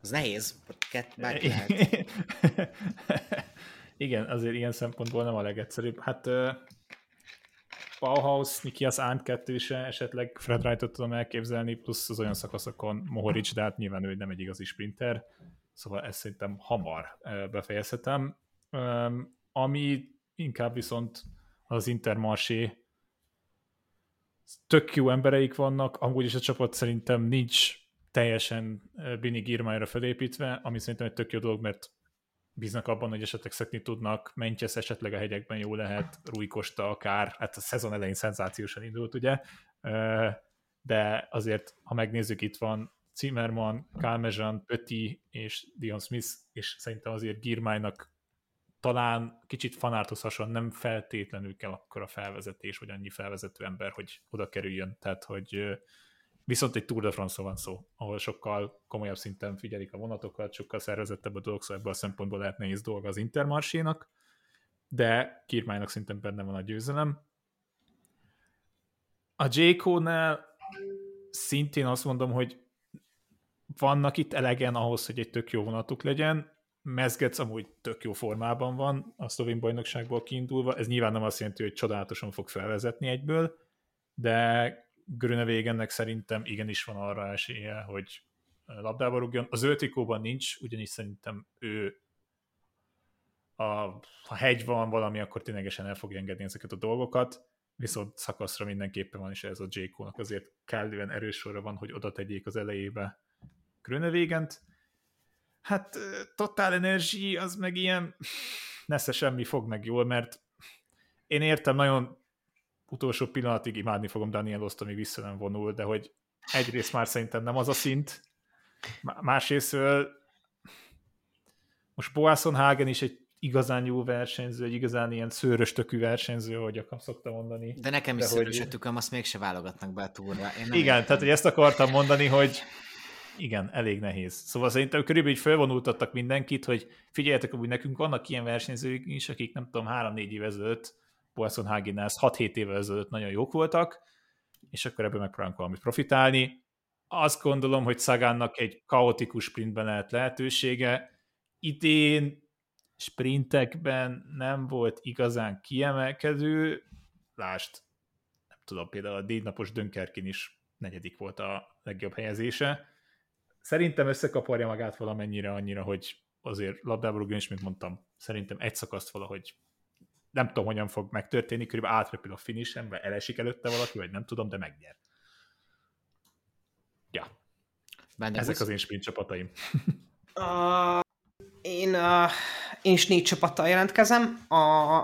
Az nehéz, kett. Igen, azért ilyen szempontból nem a legegyszerűbb. Hát uh, Bauhaus, Nikias Ant kettőse, esetleg Fred Wright-ot tudom elképzelni, plusz az olyan szakaszokon Mohoric, de hát nyilván ő nem egy igazi sprinter, szóval ezt szerintem hamar befejezhetem. Um, ami inkább viszont az Intermarsé tök jó embereik vannak, amúgy is a csapat szerintem nincs teljesen Bini Girmájra felépítve, ami szerintem egy tök jó dolog, mert bíznak abban, hogy esetleg szekni tudnak, Mentyesz esetleg a hegyekben jó lehet, Rui Costa akár, hát a szezon elején szenzációsan indult, ugye, de azért, ha megnézzük, itt van Zimmerman, Kálmezsan, Pötti és Dion Smith, és szerintem azért Girmájnak talán kicsit fanárthoz hasonlóan nem feltétlenül kell akkor a felvezetés, vagy annyi felvezető ember, hogy oda kerüljön. Tehát, hogy viszont egy Tour de france van szó, ahol sokkal komolyabb szinten figyelik a vonatokat, sokkal szervezettebb a dolog, szóval ebből a szempontból lehet nehéz dolga az Intermarsénak, de Kirmájnak szintén benne van a győzelem. A j nál szintén azt mondom, hogy vannak itt elegen ahhoz, hogy egy tök jó vonatuk legyen, Mezgec amúgy tök jó formában van a szlovén bajnokságból kiindulva. Ez nyilván nem azt jelenti, hogy csodálatosan fog felvezetni egyből, de Grünewegennek szerintem igenis van arra esélye, hogy labdába rúgjon. Az öltikóban nincs, ugyanis szerintem ő a, ha hegy van valami, akkor ténylegesen el fogja engedni ezeket a dolgokat, viszont szakaszra mindenképpen van, és ez a j nak azért kellően erős sorra van, hogy oda tegyék az elejébe Grönewegent, Hát Total Energy az meg ilyen nesze semmi fog meg jól, mert én értem, nagyon utolsó pillanatig imádni fogom Daniel Oszt, amíg vissza nem vonul, de hogy egyrészt már szerintem nem az a szint, másrészt most Boasson Hagen is egy igazán jó versenyző, egy igazán ilyen szőrös tökű versenyző, ahogy akar szokta mondani. De nekem is szőrös hogy... tököm, azt mégse válogatnak be a túlra. Én Igen, értem. tehát hogy ezt akartam mondani, hogy igen, elég nehéz. Szóval szerintem körülbelül így felvonultattak mindenkit, hogy figyeljetek, hogy nekünk vannak ilyen versenyzők is, akik nem tudom, három-négy év ezelőtt, Boasson Haginás 6-7 éve ezelőtt nagyon jók voltak, és akkor ebből megpróbálunk valamit profitálni. Azt gondolom, hogy Szagánnak egy kaotikus sprintben lehet lehetősége. Idén sprintekben nem volt igazán kiemelkedő, lást, nem tudom, például a négy napos Dönkerkin is negyedik volt a legjobb helyezése, Szerintem összekaparja magát valamennyire annyira, hogy azért labdába rúgjon, és mint mondtam, szerintem egy szakaszt valahogy nem tudom, hogyan fog megtörténni, körülbelül átrepül a finishen, vagy elesik előtte valaki, vagy nem tudom, de megnyer. Ja. Benne Ezek az én sprint csapataim. Uh, én, uh, én is négy csapattal jelentkezem. A,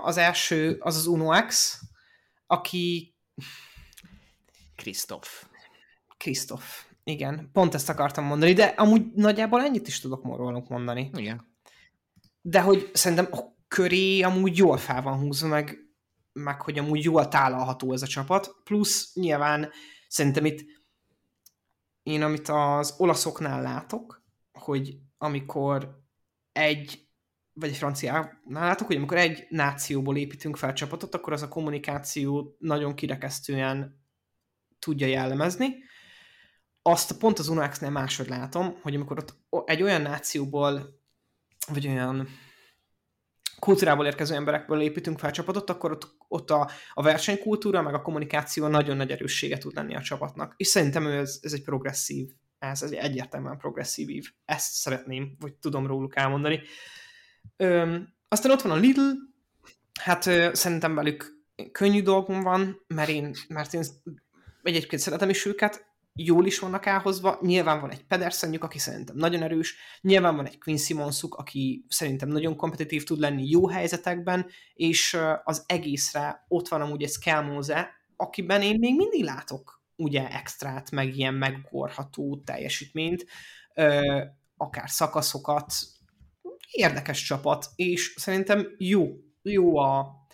az első az az Uno X, aki... Krisztof. Krisztof. Igen, pont ezt akartam mondani, de amúgy nagyjából ennyit is tudok rólunk mondani. Igen. De hogy szerintem a köré amúgy jól fel van húzva, meg, meg hogy amúgy jól tálalható ez a csapat, plusz nyilván szerintem itt én amit az olaszoknál látok, hogy amikor egy, vagy egy franciánál látok, hogy amikor egy nációból építünk fel csapatot, akkor az a kommunikáció nagyon kirekesztően tudja jellemezni, azt pont az UNOX-nél máshogy látom, hogy amikor ott egy olyan nációból, vagy olyan kultúrából érkező emberekből építünk fel csapatot, akkor ott, ott a, a versenykultúra, meg a kommunikáció nagyon nagy erőssége tud lenni a csapatnak. És szerintem ez, ez egy progresszív, ez, ez egy egyértelműen progresszív ív. Ezt szeretném, vagy tudom róluk elmondani. Öm, aztán ott van a Lidl, hát ö, szerintem velük könnyű dolgom van, mert én, mert én egyébként szeretem is őket, jól is vannak elhozva. Nyilván van egy Pedersenjük, aki szerintem nagyon erős, nyilván van egy Quinn Simonsuk, aki szerintem nagyon kompetitív tud lenni jó helyzetekben, és az egészre ott van amúgy egy Skelmose, akiben én még mindig látok ugye extrát, meg ilyen megugorható teljesítményt, akár szakaszokat, érdekes csapat, és szerintem jó, jó a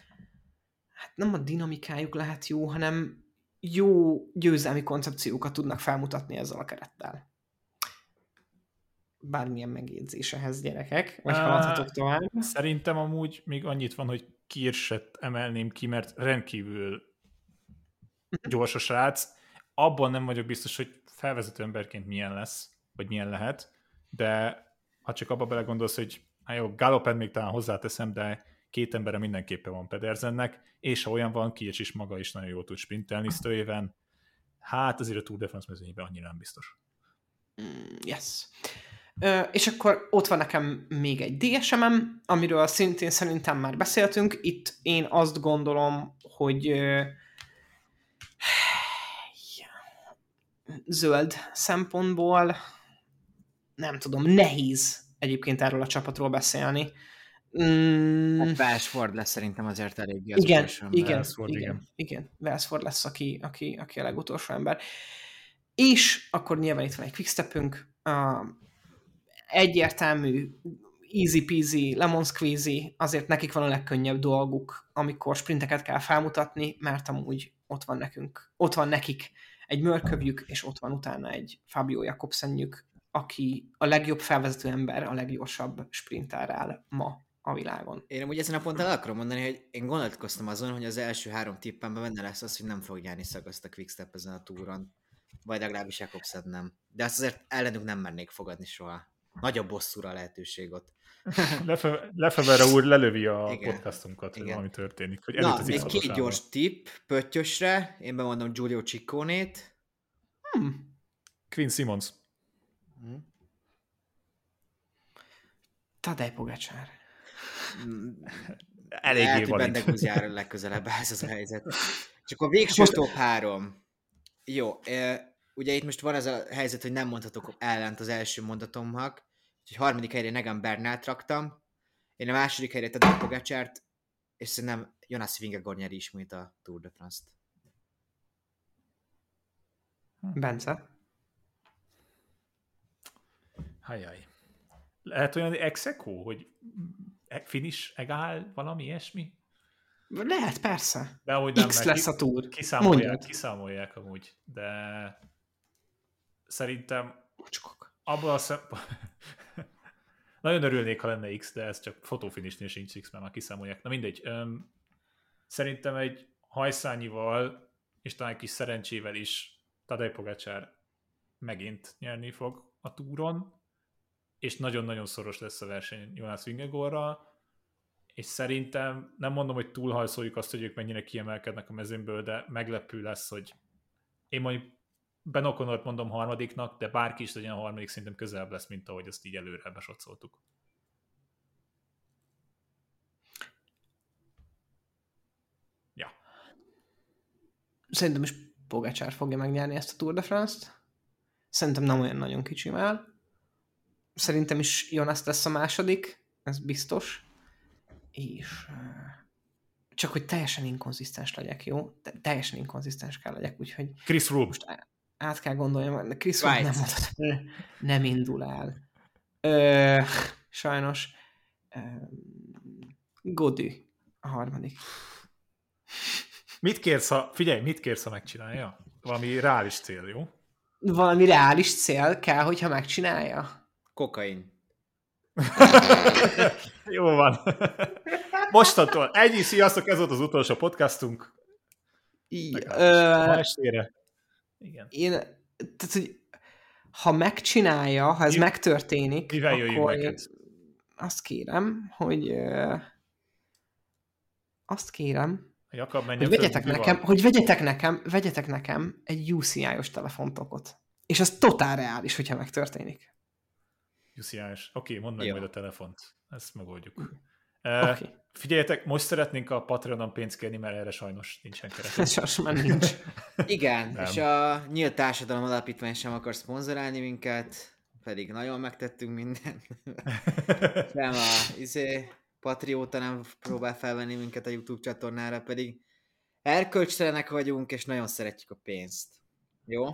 hát nem a dinamikájuk lehet jó, hanem jó győzelmi koncepciókat tudnak felmutatni ezzel a kerettel. Bármilyen megjegyzés ehhez gyerekek, vagy haladhatok tovább. Szerintem amúgy még annyit van, hogy Kirset emelném ki, mert rendkívül mhm. gyors a srác. Abban nem vagyok biztos, hogy felvezető emberként milyen lesz, vagy milyen lehet. de ha csak abba belegondolsz, hogy hát jó, Galopet még talán hozzáteszem, de két embere mindenképpen van Pedersennek, és ha olyan van, Kies is maga is nagyon jól tud sprintelni sztőjében, hát azért a Tour de France mezőnyében annyira nem biztos. Mm, yes. Ö, és akkor ott van nekem még egy DSM-em, amiről szintén szerintem már beszéltünk. Itt én azt gondolom, hogy ö, zöld szempontból nem tudom, nehéz egyébként erről a csapatról beszélni. Mm. Hát Welsford lesz szerintem azért elég az igen, igen, Welsford, igen, igen, igen. Welsford lesz, aki, aki, aki a legutolsó ember. És akkor nyilván itt van egy quickstepünk, uh, egyértelmű, easy peasy, lemon squeezy, azért nekik van a legkönnyebb dolguk, amikor sprinteket kell felmutatni, mert amúgy ott van nekünk, ott van nekik egy mörkövjük, és ott van utána egy Fabio Jakobsenjük, aki a legjobb felvezető ember, a leggyorsabb sprinter áll ma a világon. Én amúgy ezen a ponton el akarom mondani, hogy én gondolkoztam azon, hogy az első három tippemben benne lesz az, hogy nem fog nyerni szagaszt a Quickstep ezen a túron. Vagy legalábbis Jakobsen nem. De azt azért ellenük nem mernék fogadni soha. Nagyobb bosszúra a lehetőség ott. Lefevere úr lelövi a Igen. podcastunkat, hogy valami történik. Hogy Na, még két gyors tipp Pöttyösre. Én bemondom Giulio Ciccone-t. Hmm. Quinn Simons. Hmm. Tadej Pogacsár. Eléggé Lehet, hogy Bendegúzjára legközelebb ez az a helyzet. Csak a végső top három. Jó, ugye itt most van ez a helyzet, hogy nem mondhatok ellent az első mondatomnak, úgyhogy harmadik helyre Negan Bernát raktam, én a második helyre Tadej Pogácsárt, és szerintem Jonas Vingegaard nyeri ismét a Tour de France-t. Bence? Hajjaj. Lehet olyan exekó, hogy finish egál, valami ilyesmi? Lehet, persze. De ahogy nem, X lesz a túr. Kiszámolják, kiszámolják amúgy, de szerintem Ocskok. abban a szem... Nagyon örülnék, ha lenne X, de ez csak fotófinishnél sincs X, mert már kiszámolják. Na mindegy. Öm, szerintem egy hajszányival, és talán kis szerencsével is Tadej Pogacsár megint nyerni fog a túron, és nagyon-nagyon szoros lesz a verseny Jonas Vingegorral, és szerintem nem mondom, hogy túlhajszoljuk azt, hogy ők mennyire kiemelkednek a mezőnből, de meglepő lesz, hogy én mondjuk Ben O'Connort mondom harmadiknak, de bárki is legyen a harmadik, szerintem közelebb lesz, mint ahogy azt így előre besotszoltuk. Ja. Szerintem is Pogacsár fogja megnyerni ezt a Tour de France-t. Szerintem nem olyan nagyon kicsimel. Szerintem is Jonas lesz a második, ez biztos és csak hogy teljesen inkonzisztens legyek, jó? Te- teljesen inkonzisztens kell legyek, úgyhogy... Chris Froome. Most át kell gondoljam, de Chris Froome nem mondhat, nem indul el. Ö, sajnos. Ö, Godű a harmadik. Mit kérsz, ha, figyelj, mit kérsz, ha megcsinálja? Valami reális cél, jó? Valami reális cél kell, hogyha megcsinálja? Kokain. Jó van. Mostantól ennyi, sziasztok, ez volt az utolsó podcastunk. Ö, estére. Igen. Én, tehát, hogy ha megcsinálja, ha ez Mi, megtörténik, mivel akkor én azt kérem, hogy uh, azt kérem, Jakab, hogy vegyetek nekem, hogy vegyetek nekem, vegyetek nekem egy UCI-os telefontokot. És ez totál reális, hogyha megtörténik. UCI-s. Oké, okay, mondd meg Jó. majd a telefont. Ezt megoldjuk. Uh, okay. Figyeljetek, most szeretnénk a Patreonon pénzt kérni, mert erre sajnos nincsen kereslet. sajnos már nincs. Igen, Nem. és a Nyílt Társadalom Alapítvány sem akar szponzorálni minket, pedig nagyon megtettünk mindent. Nem a izé, Patrióta nem próbál felvenni minket a YouTube csatornára, pedig erkölcstelenek vagyunk, és nagyon szeretjük a pénzt. Jó?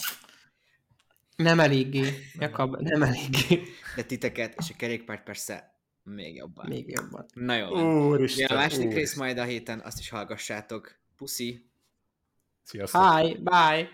Nem eléggé, Jakab, nem eléggé. De titeket és a kerékpárt persze még jobban. Még jobban. Na jó. Úristen, a második rész majd a héten, azt is hallgassátok. Puszi! Sziasztok! Hi, bye!